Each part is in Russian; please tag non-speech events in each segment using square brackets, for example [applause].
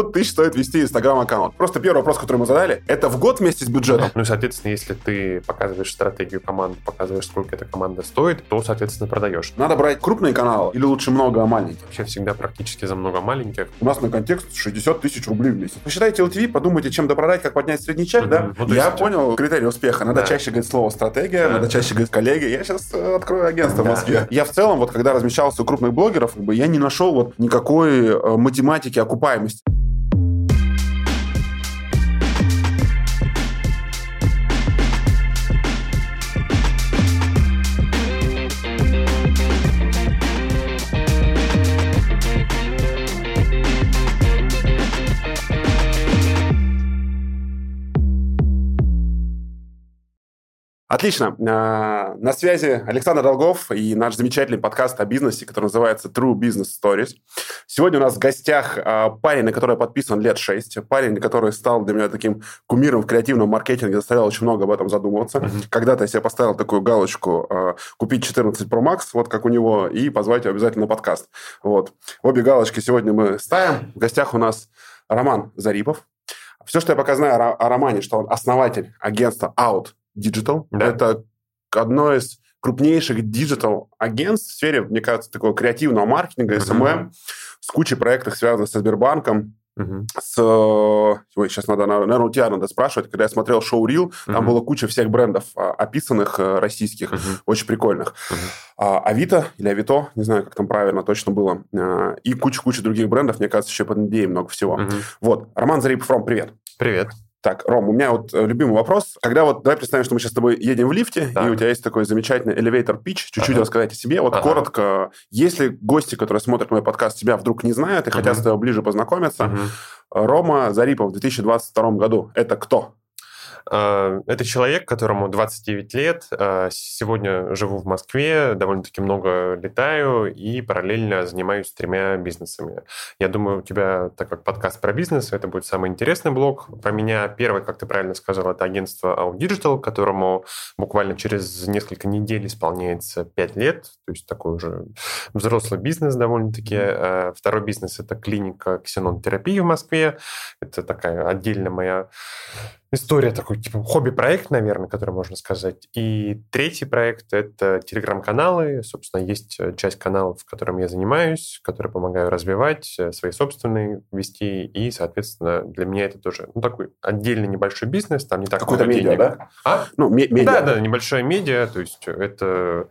500 тысяч стоит вести Инстаграм-аккаунт. Просто первый вопрос, который мы задали, это в год вместе с бюджетом? Ну и, соответственно, если ты показываешь стратегию команды, показываешь, сколько эта команда стоит, то, соответственно, продаешь. Надо брать крупные каналы или лучше много маленьких? Вообще всегда практически за много маленьких. У нас на контекст 60 тысяч рублей в месяц. Посчитайте LTV, подумайте, чем допродать, как поднять средний чек, да? Вот Я есть. понял критерий успеха. Надо Да. чаще говорить слово стратегия, Да. надо чаще говорить коллеги. Я сейчас открою агентство в Да. Москве. Я в целом, вот когда размещался у крупных блогеров, как бы, я не нашел вот никакой э, математики окупаемости. Отлично. А, На связи Александр Долгов и наш замечательный подкаст о бизнесе, который называется True Business Stories. Сегодня у нас в гостях а, парень, на который я подписан лет 6. Парень, который стал для меня таким кумиром в креативном маркетинге, заставлял очень много об этом задумываться. Когда-то я себе поставил такую галочку а, «Купить 14 Pro Max», вот как у него, и позвать его обязательно на подкаст. Вот. Обе галочки сегодня мы ставим. В гостях у нас Роман Зарипов. Все, что я пока знаю о Романе, что он основатель агентства Out Digital. Да. Это одно из крупнейших диджитал-агентств в сфере, мне кажется, такого креативного маркетинга, Мгм. SMM, с кучей проектов, связанных со Сбербанком, Мгм. с... э, Ой, сейчас надо, наверное, у тебя надо спрашивать. Когда я смотрел showreel, там Мгм. была куча всех брендов а, описанных э, российских, Мгм. очень прикольных. А, Авито или Авито, не знаю, как там правильно точно было. А, И куча-куча других брендов, мне кажется, еще под NDA много всего. Мгм. Вот, Роман Зарипов, Ром, привет. Привет. Так, Ром, у меня вот э, любимый вопрос. Когда вот, давай представим, что мы сейчас с тобой едем в лифте, Так. и у тебя есть такой замечательный elevator pitch, чуть-чуть Ага. рассказать о себе. Вот Ага. коротко, если гости, которые смотрят мой подкаст, тебя вдруг не знают и хотят Мгм. с тобой ближе познакомиться, Мгм. Рома Зарипов в 2022 году. Это кто? Э, Это человек, которому 29 лет. Э, Сегодня живу в Москве, довольно-таки много летаю и параллельно занимаюсь тремя бизнесами. Я думаю, у тебя, так как подкаст про бизнес, это будет самый интересный блок. Про меня первый, как ты правильно сказал, это агентство Out Digital, которому буквально через несколько недель исполняется 5 лет. То есть такой уже взрослый бизнес довольно-таки. Э, Второй бизнес – это клиника ксенон-терапии в Москве. Это такая отдельная моя история, такой типа хобби-проект, наверное, который можно сказать. И третий проект — это телеграм-каналы. Собственно, есть э, часть каналов, которым я занимаюсь, которые помогаю развивать, э, свои собственные вести. И, соответственно, для меня это тоже ну, такой отдельный небольшой бизнес, там не так Какое-то медиа, денег. да? А? Ну, ме- медиа. Да, да, небольшое медиа, то есть это,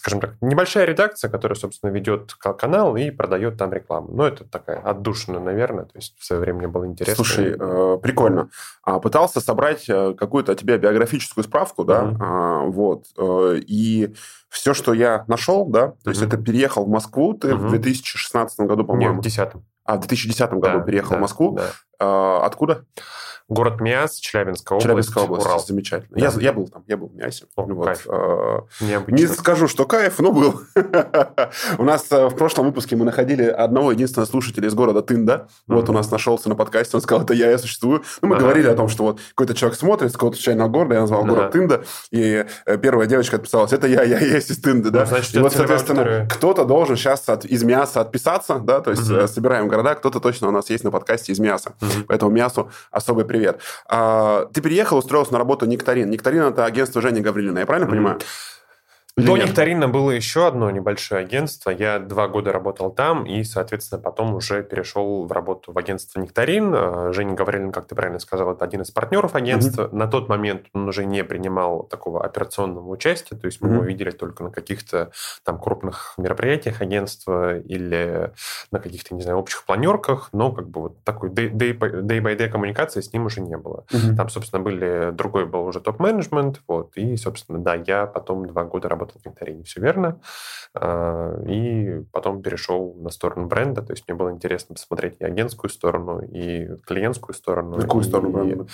скажем так, небольшая редакция, которая, собственно, ведет канал и продает там рекламу. Ну, это такая отдушина, наверное, то есть в свое время мне было интересно. Слушай, э, прикольно. А, пытался собрать э, какую-то о тебе биографическую справку, да, Мгм. а, вот, э, и все, что я нашел, да, то есть это переехал в Москву ты в Мгм. 2016 году, по-моему. в десятом. А, в 2010 году Да, переехал да, в Москву. да. А, откуда? Город Миас, Челябинская область, Челябинская область. Урал. Замечательно. Да. Я, я был там, я был в Мясе. О, Вот, кайф. э. Не скажу, что кайф, но был. [laughs] У нас э, в прошлом выпуске мы находили одного единственного слушателя из города Тында. Вот Мгм. у нас нашелся на подкасте, он сказал, это я, я существую. Ну, мы Ага. говорили о том, что вот какой-то человек смотрит с какого-то случайного города, я назвал Да. город Тында, и э, первая девочка отписалась, это я, я есть из Тынды, да. Ну, значит, и вот, соответственно, аудитория. кто-то должен сейчас от- из мяса отписаться, да, то есть э, собираем города, кто-то точно у нас есть на подкасте из мяса. Мгм. Поэтому мясу особый привет. А, ты переехал, устроился на работу Нектарин. Нектарин – это агентство Жени Гаврилина, я правильно Мгм. понимаю? До? Нектарина было еще одно небольшое агентство. Я два года работал там и, соответственно, потом уже перешел в работу в агентство Нектарин. Э, Женя Гаврилин, как ты правильно сказал, это один из партнеров агентства. На тот момент он уже не принимал такого операционного участия, то есть мы Мгм. его видели только на каких-то там крупных мероприятиях агентства или на каких-то, не знаю, общих планерках, но как бы вот такой day- day by day by day коммуникации с ним уже не было. Мгм. Там, собственно, были другой был уже топ-менеджмент, вот, и, собственно, да, я потом два года работал в Нектарине, все верно, А, и потом перешел на сторону бренда, то есть мне было интересно посмотреть и агентскую сторону, и клиентскую сторону. Какую сторону бренда?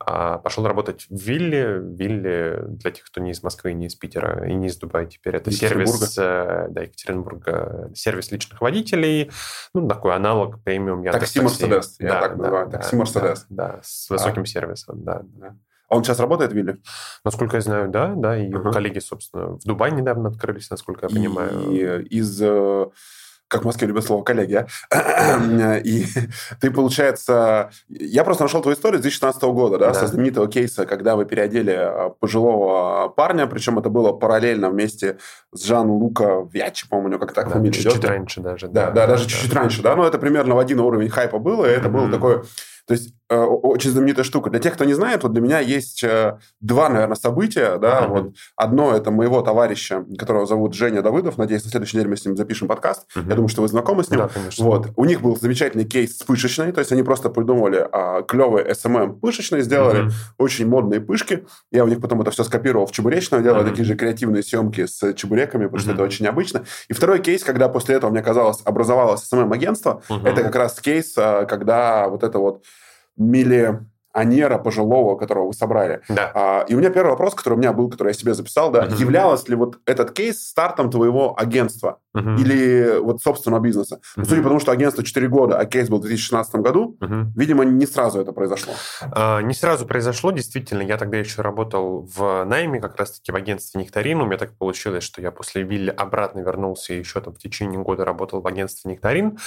а, пошел работать в Вилле. Вилле, для тех, кто не из Москвы, не из Питера и не из Дубая теперь, это сервис э, да, Екатеринбурга, сервис личных водителей, ну, такой аналог премиум Такси Яндекс.Такси. Мерседес, я Да, так да, называю, да, такси да, Мерседес. Да, с высоким сервисом, да. А он сейчас работает в Вилле? Насколько я знаю, да, да, и Ага. коллеги, собственно, в Дубае недавно открылись, насколько я понимаю. И из э, как в Москве любят слово коллеги, а? [clears throat] и ты, получается... Я просто нашел твою историю с 2016 года, да, да, со знаменитого кейса, когда вы переодели а, пожилого парня, причем это было параллельно вместе с Жан-Лука Вячи, по-моему, у него как так да, фамилия чуть-чуть раньше даже. Да, да, да даже да, чуть-чуть да. раньше, да, но это примерно в один уровень хайпа было, и это mm-hmm. было такое то есть э, очень знаменитая штука. Для тех, кто не знает, вот для меня есть э, два, наверное, события. Да? Uh-huh. Вот одно это моего товарища, которого зовут Женя Давыдов. Надеюсь, на следующей неделе мы с ним запишем подкаст. Uh-huh. Я думаю, что вы знакомы с ним. Да, конечно. Вот. У них был замечательный кейс с пышечной. То есть они просто придумали а, клевый SMM пышечный, сделали uh-huh. очень модные пышки. Я у них потом это все скопировал в чебуречную, делал uh-huh. такие же креативные съемки с чебуреками, потому что это очень необычно. И второй кейс, когда после этого, мне казалось, образовалось SMM-агентство, uh-huh. это как раз кейс, а, когда вот это вот миллионера пожилого, которого вы собрали. Да. А, и у меня первый вопрос, который у меня был, который я себе записал, да, uh-huh. являлось ли вот этот кейс стартом твоего агентства uh-huh. или вот собственного бизнеса? Uh-huh. Судя по тому, что агентство 4 года, а кейс был в 2016 году, uh-huh. видимо, не сразу это произошло. А, не сразу произошло, действительно. Я тогда еще работал в найме, как раз-таки в агентстве «Нектарин». У меня так получилось, что я после Вилли обратно вернулся и еще там в течение года работал в агентстве «Нектарин».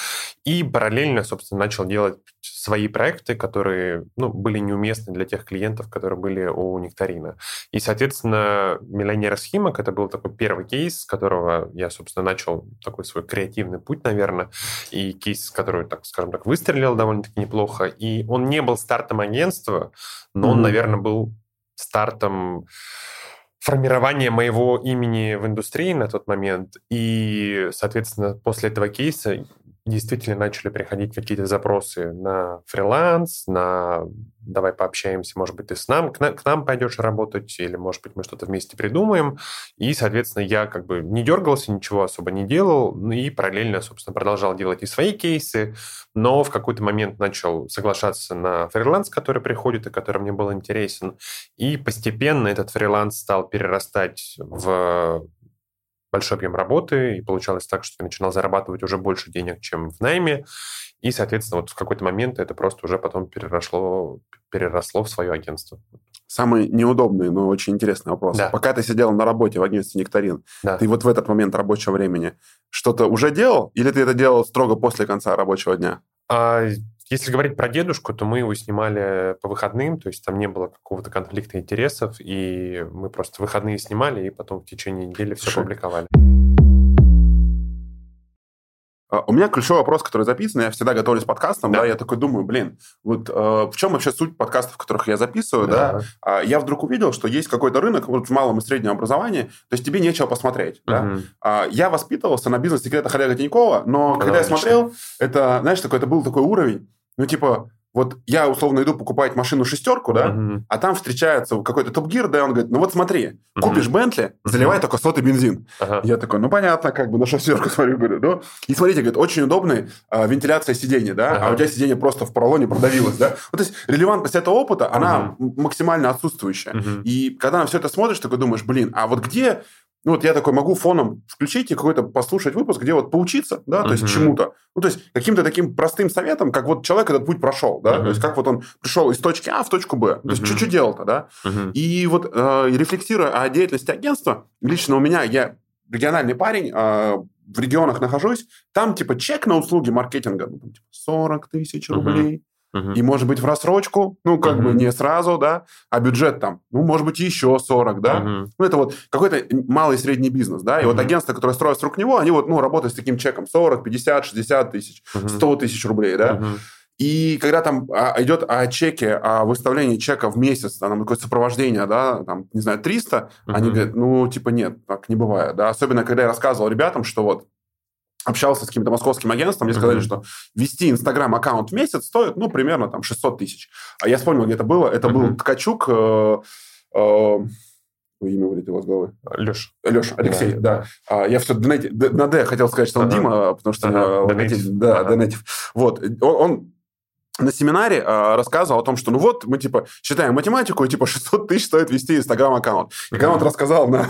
И параллельно, собственно, начал делать свои проекты, которые ну, были неуместны для тех клиентов, которые были у Нектарина. И, соответственно, «Миллионер Схимок» — это был такой первый кейс, с которого я, собственно, начал такой свой креативный путь, наверное, и кейс, который, так скажем так, выстрелил довольно-таки неплохо. И он не был стартом агентства, но mm-hmm. он, наверное, был стартом формирования моего имени в индустрии на тот момент. И, соответственно, после этого кейса действительно начали приходить какие-то запросы на фриланс, на давай пообщаемся, может быть, ты с нам, к, на, к нам пойдешь работать, или, может быть, мы что-то вместе придумаем. И, соответственно, я как бы не дергался, ничего особо не делал, ну и параллельно, собственно, продолжал делать и свои кейсы, но в какой-то момент начал соглашаться на фриланс, который приходит и который мне был интересен. И постепенно этот фриланс стал перерастать в большой объем работы, и получалось так, что я начинал зарабатывать уже больше денег, чем в найме, и, соответственно, вот в какой-то момент это просто уже потом переросло, переросло в свое агентство. Самый неудобный, но очень интересный вопрос. Да. Пока ты сидел на работе в агентстве «Нектарин», да. ты вот в этот момент рабочего времени что-то уже делал, или ты это делал строго после конца рабочего дня? А, если говорить про дедушку, то мы его снимали по выходным, то есть там не было какого-то конфликта интересов, и мы просто выходные снимали, и потом в течение недели все Шик. публиковали. А, у меня ключевой вопрос, который записан, я всегда готовлюсь к подкастам, да, да я такой думаю, блин, вот э, в чем вообще суть подкастов, которых я записываю, да, да? я вдруг увидел, что есть какой-то рынок вот в малом и среднем образовании, то есть тебе нечего посмотреть, угу. да. А, я воспитывался на бизнес-секретах Олега Тинькова, но когда я смотрел, это, знаешь, такой, это был такой уровень, ну, типа, вот я условно иду покупать машину шестерку, да, uh-huh. а там встречается какой-то топ-гир, да, и он говорит, ну вот смотри, uh-huh. купишь Бентли, заливай uh-huh. только сотый бензин. Uh-huh. Я такой, ну понятно, как бы на шестерку [laughs] смотрю, говорю, ну. И смотрите, говорит, очень удобный а, вентиляция сиденья, да, uh-huh. а у тебя сиденье просто в поролоне продавилось, да. Вот, то есть релевантность этого опыта, она uh-huh. максимально отсутствующая. Uh-huh. И когда на все это смотришь, такой думаешь, блин, а вот где ну, вот я такой могу фоном включить и какой-то послушать выпуск, где вот поучиться, да, то uh-huh. есть чему-то. Ну, то есть каким-то таким простым советом, как вот человек этот путь прошел, да, uh-huh. то есть как вот он пришел из точки А в точку Б, то есть uh-huh. что делал-то, да. Uh-huh. И вот э, рефлексируя о деятельности агентства, лично у меня, я региональный парень, э, в регионах нахожусь, там типа чек на услуги маркетинга, ну, там, типа 40 тысяч рублей. И, может быть, в рассрочку, ну, как uh-huh. бы не сразу, да, а бюджет там, ну, может быть, еще 40, да. Uh-huh. Ну, это вот какой-то малый и средний бизнес, да. И uh-huh. вот агентства, которые строят вокруг него, они вот, ну, работают с таким чеком 40, 50, 60 тысяч, uh-huh. 100 тысяч рублей, да. Uh-huh. И когда там а, идет о чеке, о выставлении чека в месяц, там какое-то сопровождение, да, там, не знаю, 300, uh-huh. они говорят, ну, типа, нет, так не бывает, да. Особенно, когда я рассказывал ребятам, что вот общался с каким-то московским агентством, мне сказали, mm-hmm. что вести Инстаграм-аккаунт в месяц стоит, ну, примерно там 600 тысяч. А я вспомнил, где это было. Это mm-hmm. был Ткачук... Э, э, имя вылетело с головы. Леша. Леша, Алексей, да. да. А, я все Донети, на Д хотел сказать, что он ага. Дима, потому что... Ага. Донетив. Да, ага. Донетив. Вот. Он, он на семинаре э, рассказывал о том, что ну вот, мы типа считаем математику, и типа 600 тысяч стоит вести Инстаграм-аккаунт. И когда он рассказал на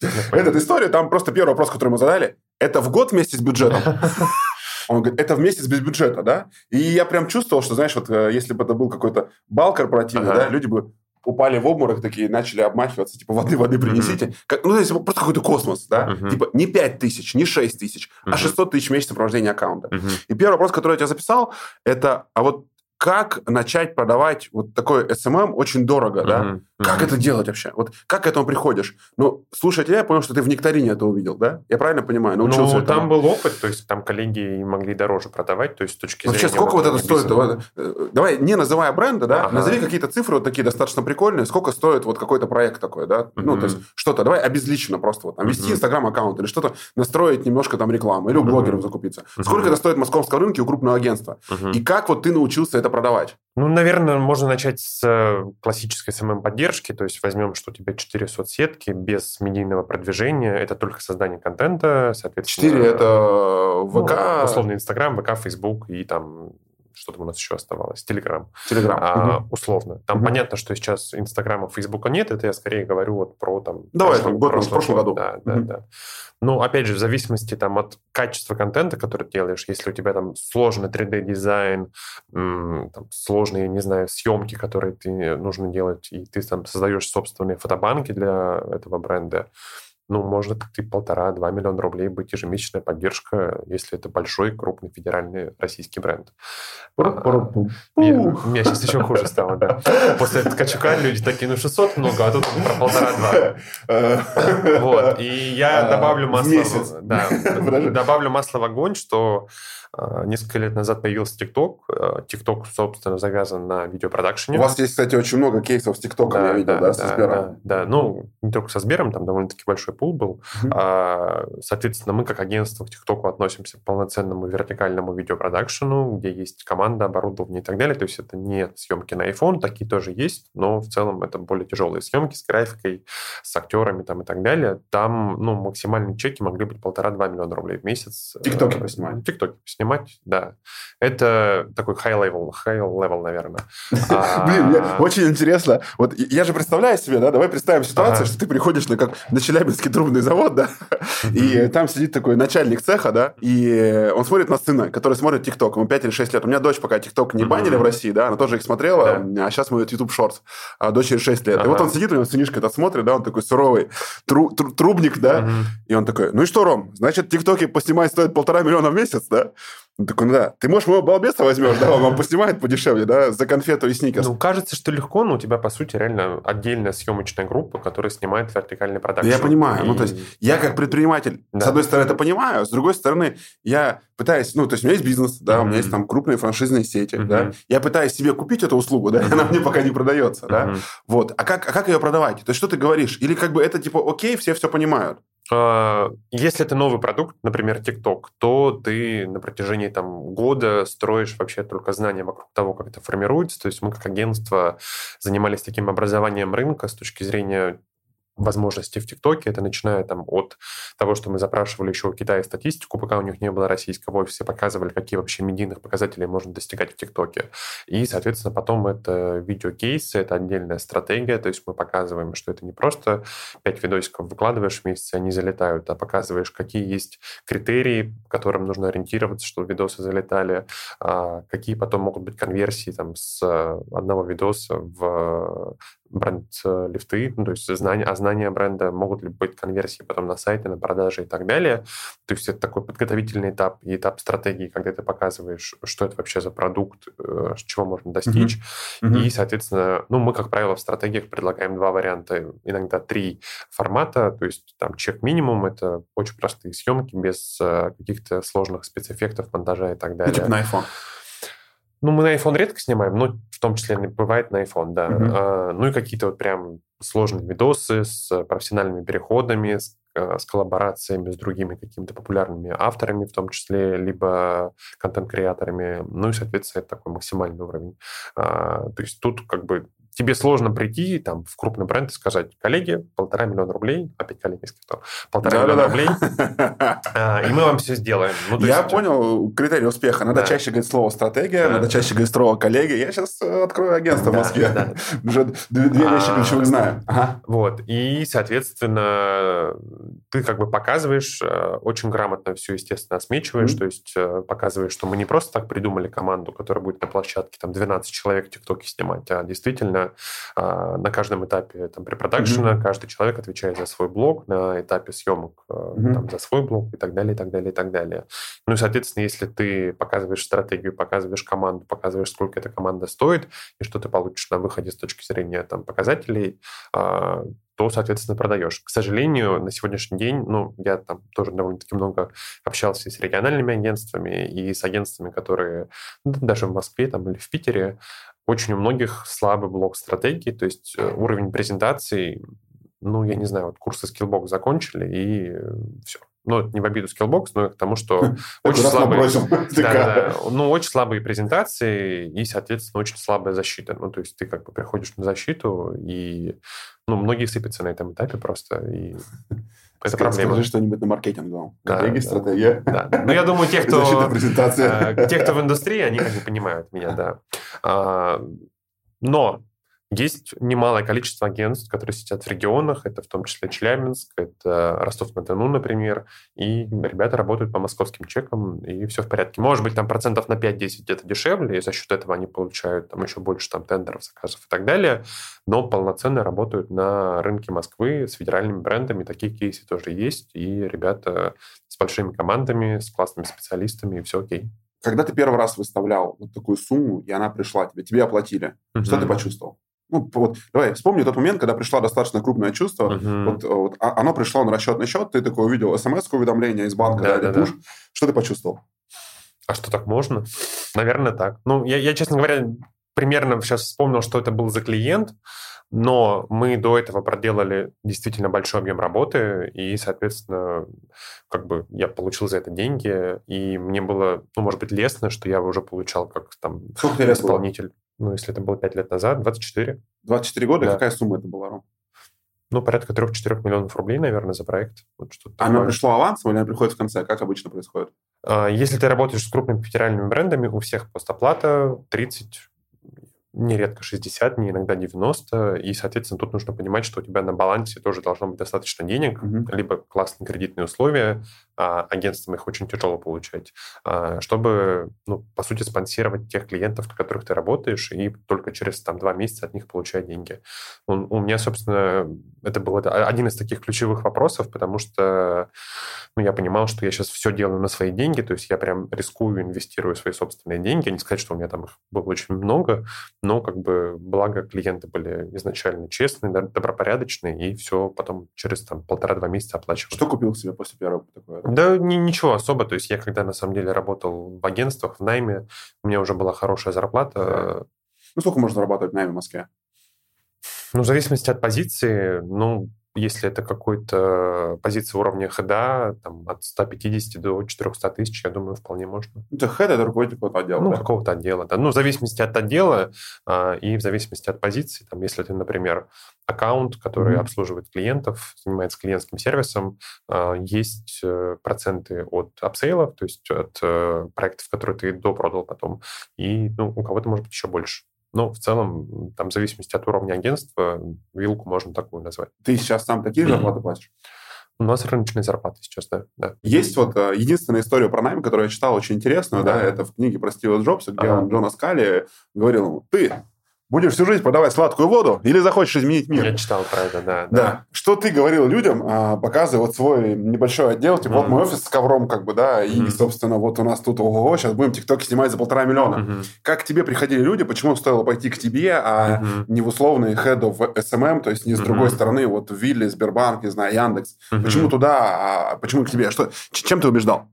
[laughs] эту историю, там просто первый вопрос, который мы задали, это в год вместе с бюджетом? [laughs] Он говорит, это в месяц без бюджета, да? И я прям чувствовал, что, знаешь, вот э, если бы это был какой-то бал корпоративный, ага. да, люди бы упали в обморок такие, начали обмахиваться, типа, воды, воды принесите. Mm-hmm. Как, ну, то есть просто какой-то космос, да? Mm-hmm. Типа не 5 тысяч, не 6 тысяч, mm-hmm. а 600 тысяч в месяц сопровождения аккаунта. Mm-hmm. И первый вопрос, который я тебе записал, это, а вот как начать продавать вот такой SMM очень дорого, mm-hmm. да? Mm-hmm. Как это делать вообще? Вот как к этому приходишь? Ну, слушай тебя, я понял, что ты в Нектарине это увидел, да? Я правильно понимаю? Научился ну, этому? там был опыт, то есть там коллеги могли дороже продавать, то есть с точки Вообще, зрения... сколько вот это стоит? Э, давай, не называя бренда, да, ага. назови какие-то цифры вот такие достаточно прикольные, сколько стоит вот какой-то проект такой, да? Mm-hmm. Ну, то есть что-то, давай обезлично просто вот, там, вести mm-hmm. Инстаграм-аккаунт или что-то, настроить немножко там рекламу, или у блогеров закупиться. Сколько это стоит в московском рынке у крупного агентства? И как вот ты научился это продавать? Ну, наверное, можно начать с э, классической СММ-поддержки, то есть возьмем, что у тебя четыре соцсетки без медийного продвижения, это только создание контента, соответственно... Четыре это ВК... Ну, условно, Инстаграм, ВК, Фейсбук и там что там у нас еще оставалось? Телеграм. Телеграм. А, угу. Условно. Там угу. понятно, что сейчас Инстаграма, Фейсбука нет, это я скорее говорю вот про там... Давай, прошлый, год, прошлый, прошлом году. Да, да, угу. да. Ну, опять же, в зависимости там от качества контента, который ты делаешь, если у тебя там сложный 3D-дизайн, там, сложные, не знаю, съемки, которые ты нужно делать, и ты там создаешь собственные фотобанки для этого бренда, ну, может и полтора-два миллиона рублей быть ежемесячная поддержка, если это большой, крупный федеральный российский бренд. А, я, меня сейчас еще хуже стало, да. [laughs] После Ткачука люди такие, ну, 600 много, а тут про полтора-два. [laughs] Вот. И я а, добавлю масло... Да, [laughs] добавлю масло в огонь, что несколько лет назад появился TikTok. TikTok, собственно, завязан на видеопродакшене. У вас есть, кстати, очень много кейсов с TikTok, да, я видел, да, да, со Сбером? Да, да, ну, не только со Сбером, там довольно-таки большой пул был. Mm-hmm. Соответственно, мы как агентство к TikTok относимся к полноценному вертикальному видеопродакшену, где есть команда, оборудование и так далее. То есть это не съемки на iPhone, такие тоже есть, но в целом это более тяжелые съемки с графикой, с актерами там и так далее. Там, ну, максимальные чеки могли быть полтора-два миллиона рублей в месяц. Тиктоки поснимать. Тиктоки поснимать, да. Это такой high-level, high-level, наверное. [laughs] Блин, очень интересно. Вот я же представляю себе, да, давай представим ситуацию, что ты приходишь на как на Челябинский трубный завод, да, [laughs] и там сидит такой начальник цеха, да, и он смотрит на сына, который смотрит ТикТок, ему 5 или 6 лет. У меня дочь пока ТикТок не банили в России, да, она тоже их смотрела, а сейчас мы YouTube Shorts, а дочери 6 лет. И вот он сидит, у него сынишка это смотрит, да, он такой суровый трубник, да, и он такой, ну и что, Ром, значит, ТикТоки поснимать стоит полтора миллиона в месяц, да? Он такой, ну да, ты, можешь, моего балбеса возьмешь, да, он вам [laughs] поснимает подешевле, да, за конфету и сникерс. Ну, кажется, что легко, но у тебя, по сути, реально отдельная съемочная группа, которая снимает вертикальный продакшн. Я понимаю, и... ну, то есть, я как предприниматель, да. с одной стороны, это понимаю, с другой стороны, я пытаюсь, ну, то есть, у меня есть бизнес, да, mm-hmm. у меня есть там крупные франшизные сети, mm-hmm. да, я пытаюсь себе купить эту услугу, да, mm-hmm. [laughs] она мне пока не продается, mm-hmm. да, вот, а как, а как ее продавать? То есть, что ты говоришь? Или как бы это, типа, окей, все все понимают? А, если это новый продукт, например, TikTok, то ты на протяжении там, года строишь вообще только знания вокруг того, как это формируется. То есть мы как агентство занимались таким образованием рынка с точки зрения возможности в ТикТоке. Это начиная там от того, что мы запрашивали еще у Китая статистику, пока у них не было российского офиса, показывали, какие вообще медийных показателей можно достигать в ТикТоке. И, соответственно, потом это видеокейсы, это отдельная стратегия, то есть мы показываем, что это не просто пять видосиков выкладываешь в месяц, они залетают, а показываешь, какие есть критерии, которым нужно ориентироваться, чтобы видосы залетали, а какие потом могут быть конверсии там с одного видоса в бренд-лифты, ну, то есть знания, а знания бренда, могут ли быть конверсии потом на сайты, на продажи и так далее. То есть это такой подготовительный этап и этап стратегии, когда ты показываешь, что это вообще за продукт, э, чего можно достичь. Mm-hmm. И, соответственно, ну, мы, как правило, в стратегиях предлагаем два варианта, иногда три формата, то есть там чек-минимум, это очень простые съемки без э, каких-то сложных спецэффектов, монтажа и так далее. Ну, типа на iPhone. Ну, мы на iPhone редко снимаем, но в том числе бывает на iPhone, да. Uh-huh. А, ну и какие-то вот прям сложные видосы с профессиональными переходами, с, а, с коллаборациями с другими какими-то популярными авторами, в том числе, либо контент-креаторами. Ну и, соответственно, это такой максимальный уровень. А, то есть тут как бы тебе сложно прийти там в крупный бренд и сказать, коллеги, полтора миллиона рублей, опять коллеги сказал, полтора да, миллиона да, рублей, [laughs] а, и мы вам все сделаем. Ну, я есть... понял критерий успеха. Надо да. чаще говорить слово стратегия, да. надо чаще говорить слово коллеги. Я сейчас э, открою агентство да, в Москве. Да. [laughs] Уже две, две вещи а, ключевых знаю. Ага. Вот. И, соответственно, ты как бы показываешь, э, очень грамотно все, естественно, осмечиваешь, mm-hmm. то есть э, показываешь, что мы не просто так придумали команду, которая будет на площадке там 12 человек в ТикТоке снимать, а действительно а, на каждом этапе там, препродакшена mm-hmm. каждый человек отвечает за свой блок, на этапе съемок mm-hmm. там, за свой блок и так далее, и так далее, и так далее. Ну и, соответственно, если ты показываешь стратегию, показываешь команду, показываешь, сколько эта команда стоит, и что ты получишь на выходе с точки зрения там, показателей, а, то, соответственно, продаешь. К сожалению, на сегодняшний день, ну, я там тоже довольно-таки много общался с региональными агентствами, и с агентствами, которые ну, даже в Москве там, или в Питере, очень у многих слабый блок стратегии, то есть э, уровень презентации, ну, я не знаю, вот курсы Skillbox закончили, и все. Ну, это не в обиду Skillbox, но к тому, что [laughs] очень слабые, [laughs] да, да, ну, очень слабые презентации и, соответственно, очень слабая защита. Ну, то есть ты как бы приходишь на защиту, и ну, многие сыпятся на этом этапе просто, и [laughs] это проблема. Скажи что-нибудь на маркетинговом. Да, Стратегия, да, стратегия. Да. Ну, я думаю, те, [laughs] кто... Э, те, кто в индустрии, они как бы понимают меня, да. А, но есть немалое количество агентств, которые сидят в регионах, это в том числе Челябинск, это Ростов-на-Дону, например, и ребята работают по московским чекам, и все в порядке. Может быть, там процентов на 5-10 где-то дешевле, и за счет этого они получают там еще больше там тендеров, заказов и так далее, но полноценно работают на рынке Москвы с федеральными брендами, такие кейсы тоже есть, и ребята с большими командами, с классными специалистами, и все окей. Когда ты первый раз выставлял вот такую сумму, и она пришла тебе, тебе оплатили, угу. что ты почувствовал? Ну, вот, давай, вспомни тот момент, когда пришла достаточно крупное чувство. Uh-huh. Вот, вот, а, оно пришло на расчетный счет, ты такой увидел смс-уведомление из банка, да, да, да, пуш. Что ты почувствовал? А что так можно? Наверное, так. Ну, я, я, честно говоря, примерно сейчас вспомнил, что это был за клиент, но мы до этого проделали действительно большой объем работы, и, соответственно, как бы я получил за это деньги, и мне было, ну, может быть, лестно, что я уже получал как там Сколько исполнитель. Ну, если это было 5 лет назад, 24. 24 года? Да. Какая сумма это была, Ром? Ну, порядка 3-4 миллионов рублей, наверное, за проект. Вот что-то Оно такое. пришло авансом или оно приходит в конце? Как обычно происходит? А, если ты работаешь с крупными федеральными брендами, у всех постоплата 30 нередко 60 дней, иногда 90, и, соответственно, тут нужно понимать, что у тебя на балансе тоже должно быть достаточно денег, mm-hmm. либо классные кредитные условия, а агентствам их очень тяжело получать, а, чтобы, ну, по сути, спонсировать тех клиентов, на которых ты работаешь, и только через там два месяца от них получать деньги. У, у меня, собственно, это был один из таких ключевых вопросов, потому что ну, я понимал, что я сейчас все делаю на свои деньги, то есть я прям рискую, инвестирую свои собственные деньги, не сказать, что у меня там их было очень много, но как бы благо клиенты были изначально честные, добропорядочные, и все потом через там полтора-два месяца оплачивал. Что купил себе после первого такого? Да ни, ничего особо, то есть я когда на самом деле работал в агентствах, в найме, у меня уже была хорошая зарплата. Ну сколько можно зарабатывать в найме в Москве? Ну, в зависимости от позиции, ну, если это какой-то позиция уровня хеда, там, от 150 до 400 тысяч, я думаю, вполне можно. Это хед, это руководитель какого-то отдела, Ну, да? какого-то отдела, да. Ну, в зависимости от отдела а, и в зависимости от позиции. Там, если ты, например, аккаунт, который mm-hmm. обслуживает клиентов, занимается клиентским сервисом, а, есть э, проценты от апсейлов, то есть от э, проектов, которые ты допродал потом, и ну, у кого-то может быть еще больше. Но в целом, там, в зависимости от уровня агентства, вилку можно такую назвать. Ты сейчас сам такие зарплаты платишь? У нас рыночные зарплаты сейчас, да. да. Есть вот э, единственная история про найм, которую я читал очень интересную, да, да это в книге про Стива Джобса, где ага. он Джона Скали говорил ему, ты Будешь всю жизнь подавать сладкую воду или захочешь изменить мир? Я читал про это, да. Да. да. Что ты говорил людям, а, показывая вот свой небольшой отдел, типа, mm. вот мой офис с ковром, как бы, да, и, mm. собственно, вот у нас тут, ого, сейчас будем тиктоки снимать за полтора миллиона. Mm-hmm. Как к тебе приходили люди, почему стоило пойти к тебе, а mm-hmm. не в условный head of SMM, то есть не с mm-hmm. другой стороны, вот Вилли, Сбербанк, не знаю, Яндекс. Mm-hmm. Почему туда, а почему к тебе? Что, чем ты убеждал?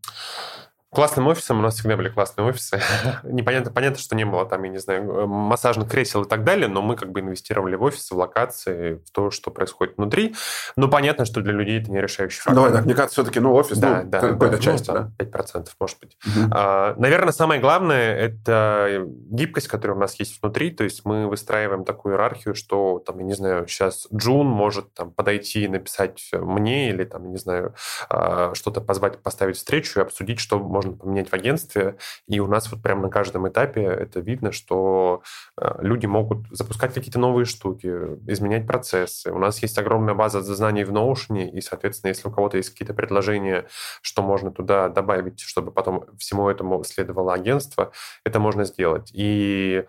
Классным офисом у нас всегда были классные офисы. [laughs] Непонятно, понятно, что не было там, я не знаю, массажных кресел и так далее, но мы как бы инвестировали в офисы, в локации, в то, что происходит внутри. Но понятно, что для людей это не решающий фактор. Давай так, мне кажется, все-таки, ну, офис, да, ну, да, какой-то да, часть, ну, да? 5%, может быть. Угу. А, наверное, самое главное – это гибкость, которая у нас есть внутри, то есть мы выстраиваем такую иерархию, что, там, я не знаю, сейчас Джун может там подойти и написать мне или, там, я не знаю, а, что-то позвать, поставить встречу и обсудить, что можно поменять в агентстве. И у нас вот прямо на каждом этапе это видно, что э, люди могут запускать какие-то новые штуки, изменять процессы. У нас есть огромная база знаний в Notion, и, соответственно, если у кого-то есть какие-то предложения, что можно туда добавить, чтобы потом всему этому следовало агентство, это можно сделать. И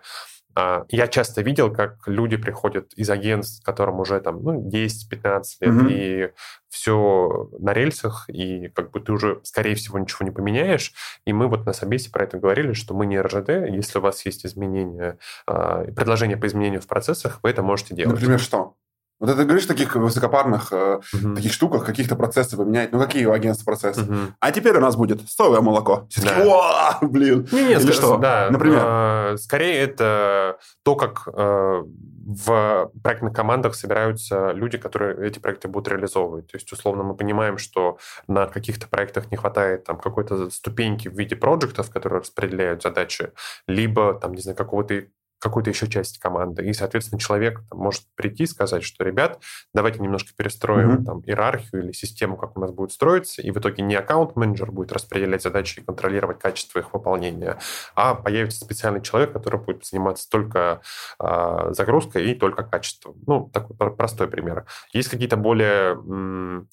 я часто видел, как люди приходят из агентств, которым уже там ну, 10-15 лет, mm-hmm. и все на рельсах, и как бы ты уже, скорее всего, ничего не поменяешь. И мы вот на собесе про это говорили, что мы не РЖД. Если у вас есть изменения, а, предложения по изменению в процессах, вы это можете делать. Например, что? Вот это говоришь таких высокопарных uh-huh. таких штуках, каких-то процессы поменять. Ну, какие у агентства процессы? Uh-huh. А теперь у нас будет соевое молоко. Да. О, блин. Не, не, Или что? Да, Например? Э, скорее это то, как э, в проектных командах собираются люди, которые эти проекты будут реализовывать. То есть, условно, мы понимаем, что на каких-то проектах не хватает там какой-то ступеньки в виде проектов, которые распределяют задачи, либо там, не знаю, какого-то какую-то еще часть команды. И, соответственно, человек там, может прийти и сказать, что, ребят, давайте немножко перестроим mm-hmm. там, иерархию или систему, как у нас будет строиться, и в итоге не аккаунт-менеджер будет распределять задачи и контролировать качество их выполнения, а появится специальный человек, который будет заниматься только э, загрузкой и только качеством. Ну, такой простой пример. Есть какие-то более... М-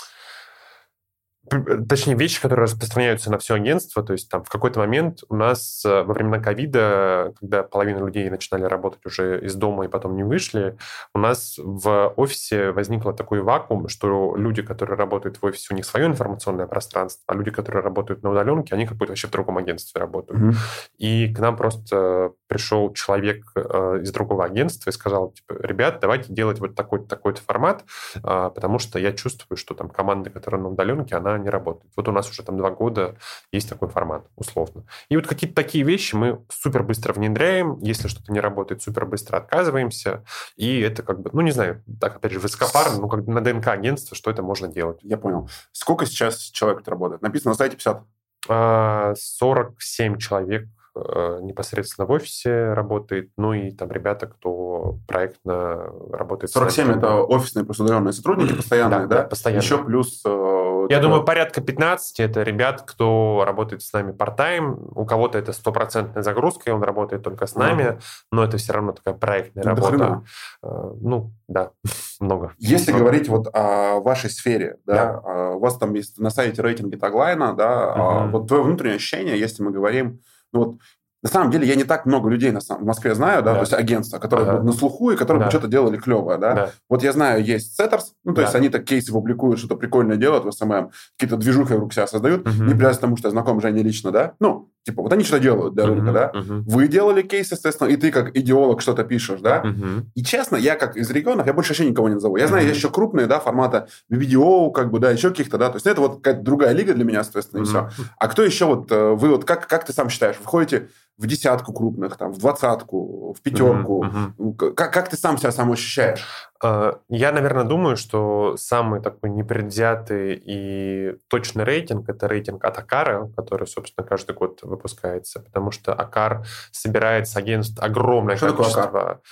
точнее, вещи, которые распространяются на все агентство. То есть там в какой-то момент у нас э, во времена ковида, когда половина людей начинали работать уже из дома и потом не вышли, у нас в офисе возникло такой вакуум, что люди, которые работают в офисе, у них свое информационное пространство, а люди, которые работают на удаленке, они как будто вообще в другом агентстве работают. Mm-hmm. И к нам просто пришел человек э, из другого агентства и сказал, типа, ребят, давайте делать вот такой-то такой формат, э, потому что я чувствую, что там команда, которая на удаленке, она не работает. Вот у нас уже там два года есть такой формат, условно. И вот какие-то такие вещи мы супер быстро внедряем. Если что-то не работает, супер быстро отказываемся. И это как бы, ну, не знаю, так, опять же, высокопарно, ну, как на ДНК агентства, что это можно делать. Я понял. Сколько сейчас человек работает? Написано на сайте 50? 47 а, человек непосредственно в офисе работает, ну и там ребята, кто проектно работает. 47 это офисные просто удаленные сотрудники постоянные, да? да? постоянно. Еще плюс... Э, Я думаю, порядка 15 это ребят, кто работает с нами part-time. У кого-то это стопроцентная загрузка, и он работает только с нами, uh но это все равно такая проектная работа. Хрена. Э, ну, да, [laughs] много. Если много. говорить вот о вашей сфере, да, да. А, у вас там есть на сайте рейтинги Tagline а, да, э, вот твое внутреннее ощущение, если мы говорим ну, вот, на самом деле я не так много людей на самом, в Москве знаю, да, да. то есть агентства, которые ага. на слуху и которые да. что-то делали клевое, да? да. Вот я знаю, есть Setters, ну, то да. есть они так кейсы публикуют, что-то прикольное делают в SMM, какие-то движухи вокруг себя создают, угу. не привязываясь к тому, что я знаком Жене лично, да? Ну, типа, вот они что-то делают для рынка, угу. да? Угу. Вы делали кейсы, естественно, и ты как идеолог что-то пишешь, да? Угу. И честно, я как из регионов, я больше вообще никого не назову. Я знаю, угу. есть еще крупные, да, формата видео, как бы, да, еще каких-то, да, то есть это вот какая-то другая лига для меня, соответственно, угу. и все. А кто еще вот, э, вы вот, как, как ты сам считаешь, вы входите в десятку крупных, там, в двадцатку, в пятерку. Uh-huh, Как, как ты сам себя сам ощущаешь? А, я, наверное, думаю, что самый такой непредвзятый и точный рейтинг – это рейтинг от Акара, который, собственно, каждый год выпускается, потому что Акар собирает с агентств огромное что количество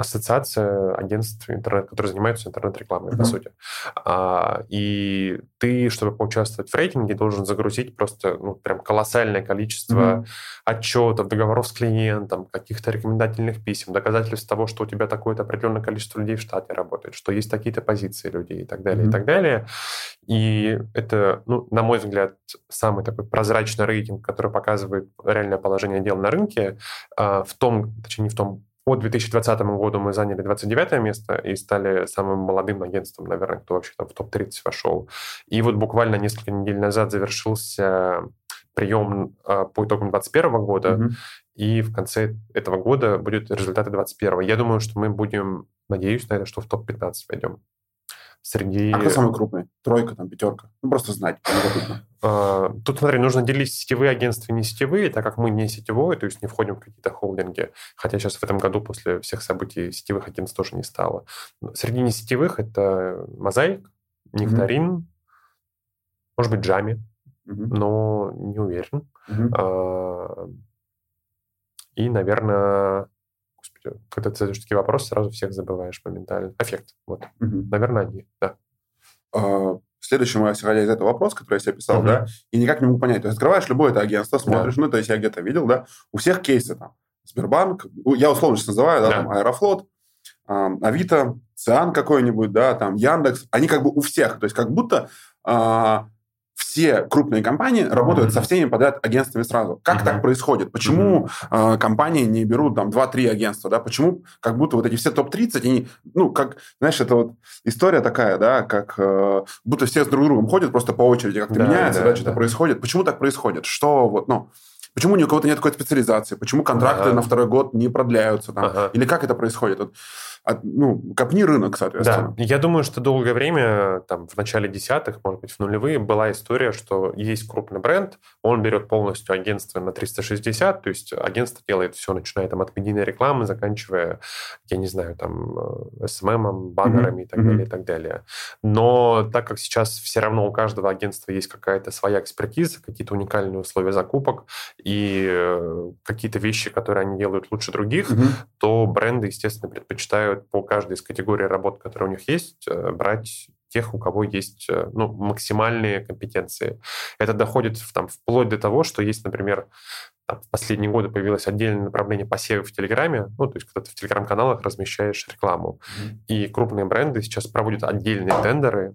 ассоциация агентств, интернет, которые занимаются интернет-рекламой, mm-hmm. по сути. А, и ты, чтобы поучаствовать в рейтинге, должен загрузить просто ну, прям колоссальное количество mm-hmm. отчетов, договоров с клиентом, каких-то рекомендательных писем, доказательств того, что у тебя такое-то определенное количество людей в штате работает, что есть такие-то позиции людей и так далее, mm-hmm. и так далее. И это, ну, на мой взгляд, самый такой прозрачный рейтинг, который показывает реальное положение дел на рынке, а, в том, точнее, не в том, по 2020 году мы заняли 29 место и стали самым молодым агентством, наверное, кто вообще там в топ-30 вошел. И вот буквально несколько недель назад завершился прием э, по итогам 2021 года, mm-hmm. и в конце этого года будут результаты 2021. Я думаю, что мы будем, надеюсь на это, что в топ-15 войдем среди... А кто самый крупный? Тройка, там, пятерка? Ну, просто знать. А, тут, смотри, нужно делить сетевые агентства и не сетевые, так как мы не сетевое, то есть не входим в какие-то холдинги. Хотя сейчас в этом году после всех событий сетевых агентств тоже не стало. Среди не сетевых это Мозаик, Нектарин, mm-hmm. может быть, Джами, mm-hmm. но не уверен. Mm-hmm. И, наверное, когда ты задаешь такие вопросы, сразу всех забываешь моментально. Эффект. Вот. Угу. Наверное, они, да. А, следующий мой, исходя из этого вопрос, который я себе писал, угу. да, и никак не могу понять. То есть открываешь любое это агентство, смотришь, да. ну, то есть я где-то видел, да, у всех кейсы там. Сбербанк, я условно сейчас называю, да, да. там Аэрофлот, Авито, Циан какой-нибудь, да, там Яндекс, они как бы у всех, то есть как будто а, все крупные компании работают со всеми подряд агентствами сразу. Как так происходит? Почему э, компании не берут там 2-3 агентства, да? Почему как будто вот эти все топ-30, они, ну, как, знаешь, это вот история такая, да, как э, будто все с друг другом ходят просто по очереди, как-то да, меняется, да, да что-то да. происходит. Почему так происходит? Что вот, ну, Почему ни у кого-то нет такой специализации? Почему контракты ага. на второй год не продляются? Там? Ага. Или как это происходит? Вот, от, ну, копни рынок, соответственно. Да, я думаю, что долгое время, там, в начале десятых, может быть, в нулевые, была история, что есть крупный бренд, он берет полностью агентство на 360, то есть агентство делает все, начиная там от медийной рекламы, заканчивая, я не знаю, там, SMM, э, баннерами mm-hmm. и так далее, и так далее. Но так как сейчас все равно у каждого агентства есть какая-то своя экспертиза, какие-то уникальные условия закупок и э, какие-то вещи, которые они делают лучше других, mm-hmm. то бренды, естественно, предпочитают предлагают по каждой из категорий работ, которые у них есть, э, брать тех, у кого есть э, ну, максимальные компетенции. Это доходит там, вплоть до того, что есть, например, там, в последние годы появилось отдельное направление посевов в Телеграме, ну, то есть когда ты в Телеграм-каналах размещаешь рекламу. Mm-hmm. И крупные бренды сейчас проводят отдельные тендеры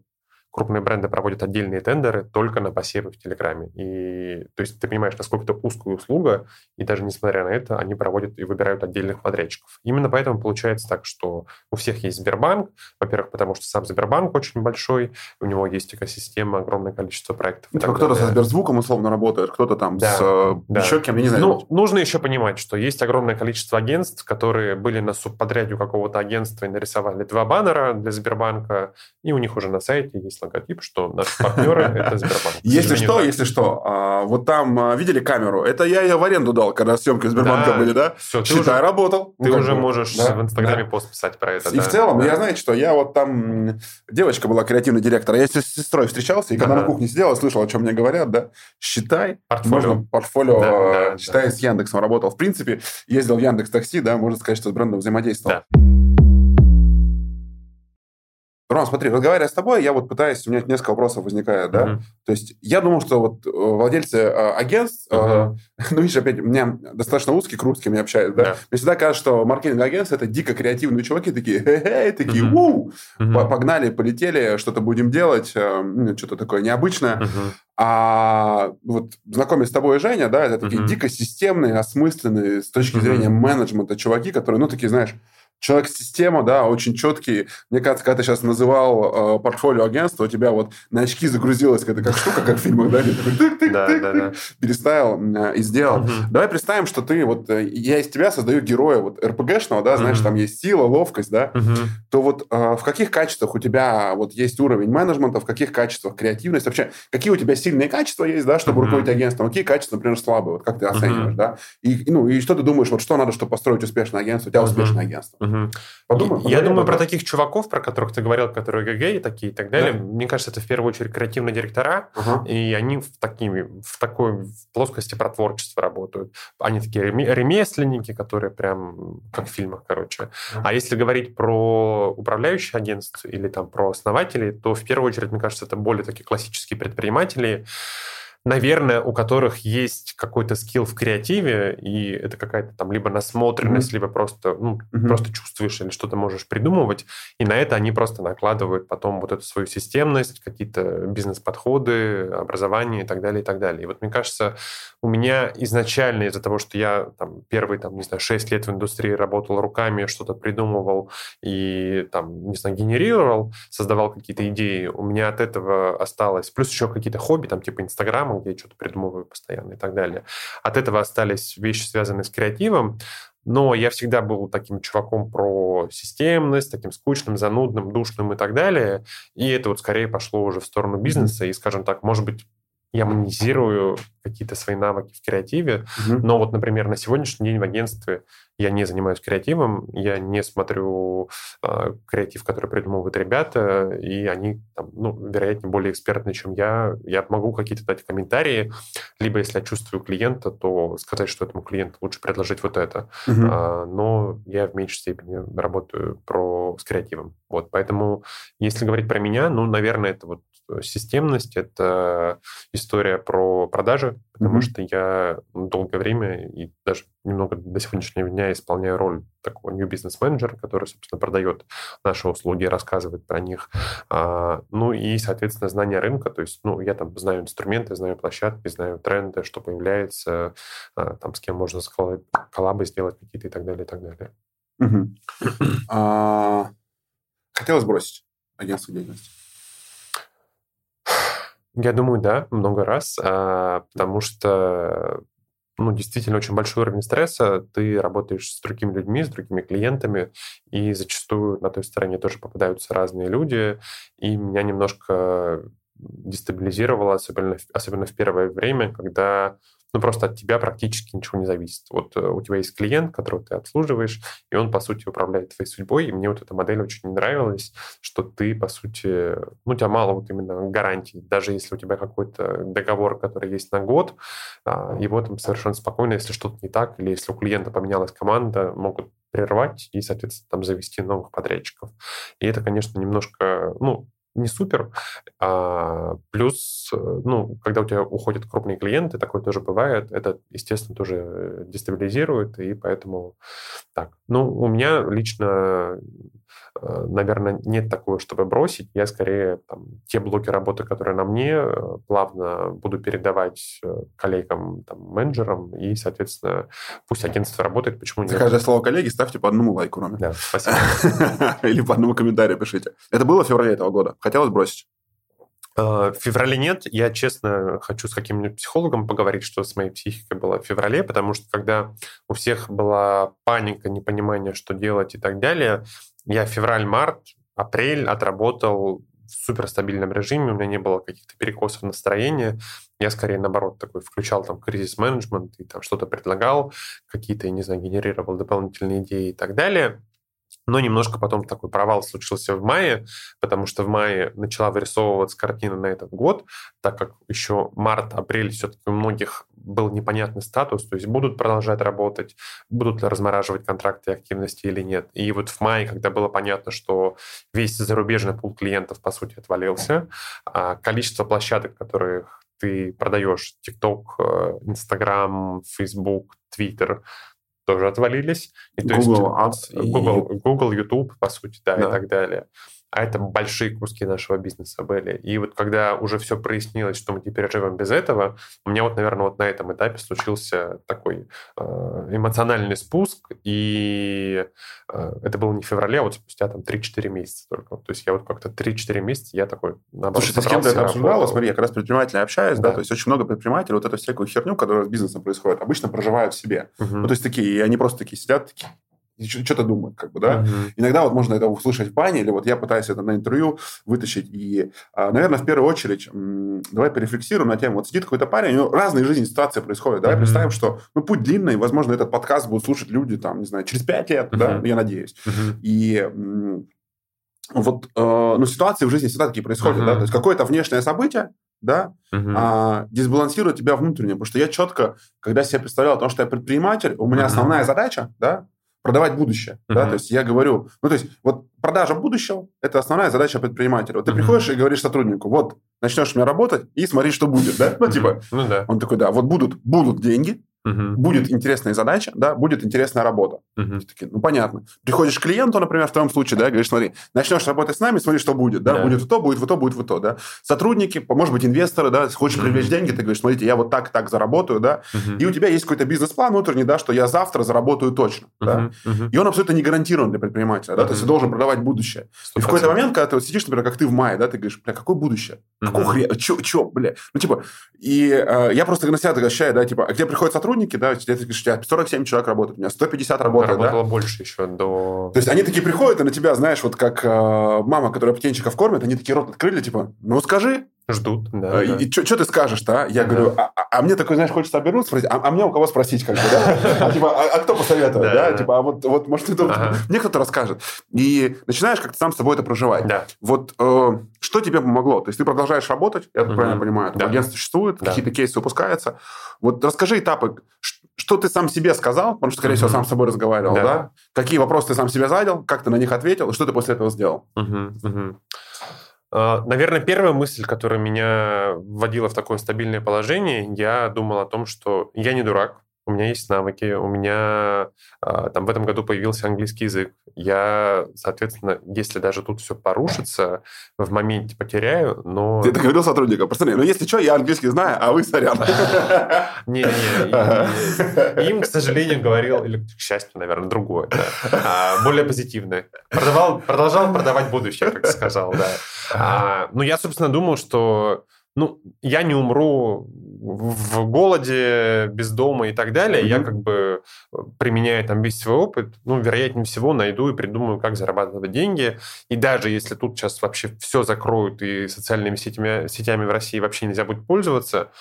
крупные бренды проводят отдельные тендеры только на посевы в Телеграме. И, то есть ты понимаешь, насколько это узкая услуга, и даже несмотря на это, они проводят и выбирают отдельных подрядчиков. Именно поэтому получается так, что у всех есть Сбербанк, во-первых, потому что сам Сбербанк очень большой, у него есть экосистема, огромное количество проектов. Ну, кто-то со Сберзвуком условно работает, кто-то там да, с э, да. еще кем, я не знаю. Ну, нужно еще понимать, что есть огромное количество агентств, которые были на субподряде у какого-то агентства и нарисовали два баннера для Сбербанка, и у них уже на сайте есть логотип, что наши партнеры — это Сбербанк. [laughs] Если что, если что, а, вот там а, видели камеру? Это я ее в аренду дал, когда съемки Сбербанка были, да? Все, Считай, работал. Ты уже можешь в Инстаграме пост писать про это. И в целом, я знаете что, я вот там... Девочка была креативный директор, я с сестрой встречался, и когда на кухне сидел, слышал, о чем мне говорят, да, считай, можно портфолио, считай, с Яндексом работал. В принципе, ездил в Яндекс Такси, да, можно сказать, что с брендом взаимодействовал. Ром, смотри, разговаривая с тобой, я вот пытаюсь, у меня несколько вопросов возникает, да? Uh-huh. То есть я думал, что вот э, владельцы э, агентств, uh-huh. [laughs] ну, видишь, опять, у меня достаточно узкий круг, с кем я общаюсь, да? Yeah. Мне всегда кажется, что маркетинг-агентство – это дико креативные чуваки, такие, хе-хе, такие, uh-huh. уу, uh-huh. погнали, полетели, что-то будем делать, э, ну, что-то такое необычное. Uh-huh. А вот знакомый с тобой Женя, да, это такие uh-huh. дико системные, осмысленные с точки uh-huh. зрения менеджмента чуваки, которые, ну, такие, знаешь, человек-система, да, очень четкий. Мне кажется, когда ты сейчас называл э, портфолио агентства, у тебя вот на очки загрузилась какая-то как штука, как в фильмах, да, переставил э, и сделал. Давай представим, что ты вот, э, я из тебя создаю героя вот РПГшного, да, знаешь, там есть сила, ловкость, да, то вот э, в каких качествах у тебя вот есть уровень менеджмента, в каких качествах креативность, вообще, какие у тебя сильные качества есть, да, чтобы руководить агентством, какие качества, например, слабые, вот как ты оцениваешь, да, и, ну, и что ты думаешь, вот что надо, чтобы построить успешное агентство, у тебя успешное агентство. Угу. Подумай, Я думаю про таких чуваков, про которых ты говорил, которые ГГ и такие и так далее. Да. Мне кажется, это в первую очередь креативные директора, угу. и они в, такими, в такой в плоскости про творчество работают. Они такие ремесленники, которые прям как в фильмах, короче. Угу. А если говорить про управляющие агентства или там про основателей, то в первую очередь, мне кажется, это более такие классические предприниматели, наверное, у которых есть какой-то скилл в креативе, и это какая-то там либо насмотренность, mm-hmm. либо просто, ну, mm-hmm. просто чувствуешь или что-то можешь придумывать, и на это они просто накладывают потом вот эту свою системность, какие-то бизнес-подходы, образование и так далее, и так далее. И вот мне кажется, у меня изначально из-за того, что я там первые, там, не знаю, 6 лет в индустрии работал руками, что-то придумывал и там, не знаю, генерировал, создавал какие-то идеи, у меня от этого осталось, плюс еще какие-то хобби, там, типа Инстаграма, где я что-то придумываю постоянно и так далее. От этого остались вещи, связанные с креативом, но я всегда был таким чуваком про системность, таким скучным, занудным, душным и так далее. И это вот скорее пошло уже в сторону бизнеса. И, скажем так, может быть, я монетизирую какие-то свои навыки в креативе, угу. но вот, например, на сегодняшний день в агентстве я не занимаюсь креативом, я не смотрю э, креатив, который придумывают ребята, и они, там, ну, вероятнее, более экспертны, чем я. Я могу какие-то дать комментарии, либо если я чувствую клиента, то сказать, что этому клиенту лучше предложить вот это. Угу. А, но я в меньшей степени работаю про, с креативом. Вот, поэтому, если говорить про меня, ну, наверное, это вот системность — это история про продажи, потому mm-hmm. что я долгое время и даже немного до сегодняшнего дня исполняю роль такого new business менеджера, который, собственно, продает наши услуги, рассказывает про них. А, ну и, соответственно, знание рынка, то есть, ну, я там знаю инструменты, знаю площадки, знаю тренды, что появляется, а, там, с кем можно коллабы сделать какие-то и так далее, и так далее. Угу. А, хотелось бросить агентство деятельности? Я думаю, да, много раз, а, потому что ну, действительно очень большой уровень стресса. Ты работаешь с другими людьми, с другими клиентами, и зачастую на той стороне тоже попадаются разные люди. И меня немножко дестабилизировало, особенно, особенно в первое время, когда ну, просто от тебя практически ничего не зависит. Вот э, у тебя есть клиент, которого ты обслуживаешь, и он, по сути, управляет твоей судьбой, и мне вот эта модель очень не нравилась, что ты, по сути, ну, у тебя мало вот именно гарантий. Даже если у тебя какой-то договор, который есть на год, а, его там совершенно спокойно, если что-то не так, или если у клиента поменялась команда, могут прервать и, соответственно, там завести новых подрядчиков. И это, конечно, немножко, ну, не супер. А, плюс, э, ну, когда у тебя уходят крупные клиенты, такое тоже бывает, это, естественно, тоже дестабилизирует, и поэтому так. Ну, у меня лично Э, наверное, нет такого, чтобы бросить. Я скорее там, те блоки работы, которые на мне, э, плавно буду передавать э, коллегам, там, менеджерам, и, соответственно, пусть агентство работает, почему нет. За каждое слово коллеги ставьте по одному лайку, Роме. Да, спасибо. [laughs] Или по одному комментарию пишите. Это было в феврале этого года. Хотелось бросить? В феврале нет. Я, честно, хочу с каким-нибудь психологом поговорить, что с моей психикой было в феврале, потому что когда у всех была паника, непонимание, что делать и так далее, я февраль-март, апрель отработал в суперстабильном режиме, у меня не было каких-то перекосов настроения. Я скорее, наоборот, такой включал там кризис-менеджмент и там что-то предлагал, какие-то, не знаю, генерировал дополнительные идеи и так далее. Но немножко потом такой провал случился в мае, потому что в мае начала вырисовываться картина на этот год, так как еще март-апрель все-таки у многих был непонятный статус, то есть будут продолжать работать, будут ли размораживать контракты и активности или нет. И вот в мае, когда было понятно, что весь зарубежный пул клиентов, по сути, отвалился, а количество площадок, которых ты продаешь, TikTok, э, Instagram, Facebook, Twitter, тоже отвалились. И, Google есть, Ads. Google, и... Google, YouTube, по сути, да, да, и так далее а это большие куски нашего бизнеса были. И вот когда уже все прояснилось, что мы теперь живем без этого, у меня вот, наверное, вот на этом этапе случился такой э, эмоциональный спуск, и э, это было не в феврале, а вот спустя там 3-4 месяца только. То есть я вот как-то 3-4 месяца я такой, наоборот, Слушай, ты с кем-то это обсуждала? Смотри, я как раз с предпринимателями общаюсь, да. да, то есть очень много предпринимателей вот эту всякую херню, которая с бизнесом происходит, обычно проживают в себе. Угу. Ну, то есть такие, и они просто такие сидят, такие, что-то думают, как бы, да. Uh-huh. Иногда вот можно это услышать в бане, или вот я пытаюсь это на интервью вытащить. И, а, наверное, в первую очередь, давай порефлексируем на тему. Вот сидит какой-то парень, у него разные жизненные ситуации происходят. Давай uh-huh. представим, что ну, путь длинный, возможно, этот подкаст будут слушать люди, там, не знаю, через пять лет, uh-huh. да, я надеюсь. Uh-huh. И вот, э, ну, ситуации в жизни всегда такие происходят, uh-huh. да, то есть какое-то внешнее событие, да, uh-huh. а, дисбалансирует тебя внутренне, потому что я четко, когда себе представлял, потому что я предприниматель, у меня uh-huh. основная задача, да, продавать будущее. Uh-huh. Да? То есть я говорю, ну то есть вот продажа будущего – это основная задача предпринимателя. Вот ты uh-huh. приходишь и говоришь сотруднику, вот начнешь у меня работать и смотри, что будет, да? Ну типа, ну, да. он такой, да, вот будут, будут деньги, Угу. Будет интересная задача, да, будет интересная работа. Угу. Такие, ну, понятно. Приходишь к клиенту, например, в твоем случае, да, говоришь, смотри, начнешь работать с нами, смотри, что будет, да, да. будет в то, будет в то, будет в то, да. Сотрудники, может быть, инвесторы, да, хочешь угу. привлечь деньги, ты говоришь, смотрите, я вот так, так заработаю, да, угу. и у тебя есть какой-то бизнес-план внутренний, да, что я завтра заработаю точно, угу. да, угу. и он абсолютно не гарантирован для предпринимателя, да, угу. то есть ты должен продавать будущее. 100%. И в какой-то момент, когда ты вот сидишь, например, как ты в мае, да, ты говоришь, бля, какое будущее? Угу. Какого хрена? Чё, чё, бля? Ну, типа, и э, я просто на себя ощущаю, да, типа, а где приходят сотрудники, да, говоришь, у тебя 47 человек работает, у меня 150 работает, Работало да? больше еще до... То есть они такие приходят и на тебя, знаешь, вот как э, мама, которая птенчиков кормит, они такие рот открыли, типа, ну скажи, Ждут, да. И, да. и что ты скажешь-то, а? Я да. говорю, а, а, мне такой, знаешь, хочется обернуться, спросить, а, а мне у кого спросить, как бы, да? А, типа, а, а кто посоветует, да? Типа, а вот, вот может, это, ага. мне кто-то расскажет. И начинаешь как-то сам с собой это проживать. Да. Вот э, что тебе помогло? То есть ты продолжаешь работать, я угу. правильно понимаю, да. агентство существует, да. какие-то кейсы выпускаются. Вот расскажи этапы, что ты сам себе сказал, потому что, скорее угу. всего, сам с собой разговаривал, да. да? Какие вопросы ты сам себе задал, как ты на них ответил, и что ты после этого сделал? Угу. Угу. А, наверное, первая мысль, которая меня вводила в такое стабильное положение, я думал о том, что я не дурак, у меня есть навыки, у меня а, там в этом году появился английский язык. Я, соответственно, если даже тут все порушится, в моменте потеряю, но... Ты это говорил сотрудникам, пацаны, ну если что, я английский знаю, а вы сорян. [laughs] Не-не, им, к сожалению, говорил, или к счастью, наверное, другое, а, более позитивное. Продолжал продавать будущее, как сказал, да. А, ну, я, собственно, думал, что ну, я не умру в голоде, без дома и так далее. Mm-hmm. Я как бы э, применяя там весь свой опыт, ну, вероятнее всего, найду и придумаю, как зарабатывать деньги. И даже если тут сейчас вообще все закроют и социальными сетями, сетями в России вообще нельзя будет пользоваться,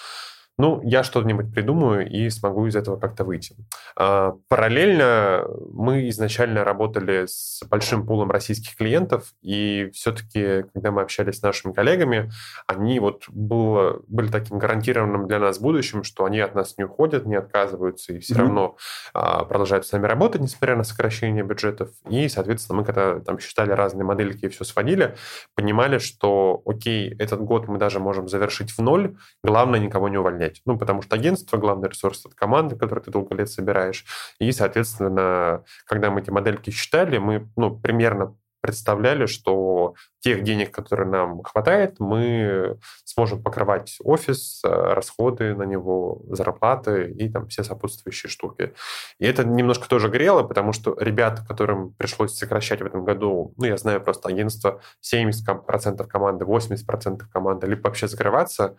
ну, я что-нибудь придумаю и смогу из этого как-то выйти. А, параллельно мы изначально работали с большим пулом российских клиентов, и все-таки, когда мы общались с нашими коллегами, они вот было, были таким гарантированным для нас будущим, что они от нас не уходят, не отказываются, и все mm-hmm. равно а, продолжают с нами работать, несмотря на сокращение бюджетов. И, соответственно, мы когда там считали разные модельки и все сводили, понимали, что, окей, этот год мы даже можем завершить в ноль, главное никого не увольнять увольнять. Ну, потому что агентство, главный ресурс от команды, которую ты долго лет собираешь. И, соответственно, когда мы эти модельки считали, мы ну, примерно представляли, что тех денег, которые нам хватает, мы сможем покрывать офис, э, расходы на него, зарплаты и там все сопутствующие штуки. И это немножко тоже грело, потому что ребята, которым пришлось сокращать в этом году, ну, я знаю просто агентство, 70% команды, 80% команды, либо вообще закрываться,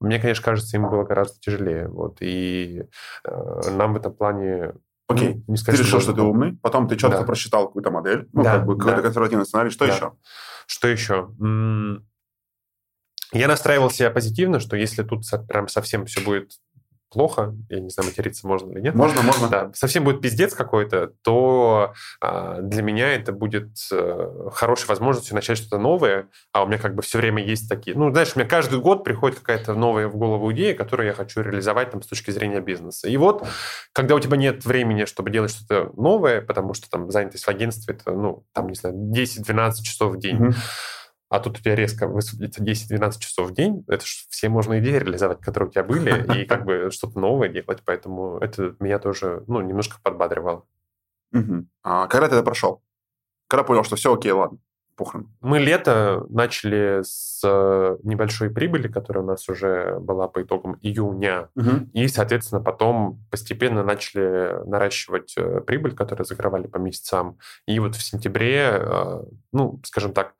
мне, конечно, кажется, им было гораздо тяжелее. Вот. И э, нам в этом плане Окей, ну, не сказать, ты решил, что ты умный, потом ты четко да. просчитал какую-то модель, ну, да, как бы какой-то да. консервативный сценарий. Что да. еще? Что еще? Я настраивал себя позитивно, что если тут прям совсем все будет плохо, я не знаю, материться можно или нет. Можно, можно. Да, совсем будет пиздец какой-то, то а, для меня это будет а, хорошей возможностью начать что-то новое, а у меня как бы все время есть такие... Ну, знаешь, у меня каждый год приходит какая-то новая в голову идея, которую я хочу реализовать там с точки зрения бизнеса. И вот, когда у тебя нет времени, чтобы делать что-то новое, потому что там занятость в агентстве, это, ну, там, не знаю, 10-12 часов в день, mm-hmm а тут у тебя резко высвободится 10-12 часов в день, это же все можно идеи реализовать, которые у тебя были, [laughs] и как бы что-то новое делать, поэтому это меня тоже, ну, немножко подбадривало. А когда ты это прошел? Когда понял, что все окей, ладно, похрен? Мы лето начали с э, небольшой прибыли, которая у нас уже была по итогам июня, и, соответственно, потом постепенно начали наращивать э, прибыль, которую закрывали по месяцам. И вот в сентябре, э, ну, скажем так,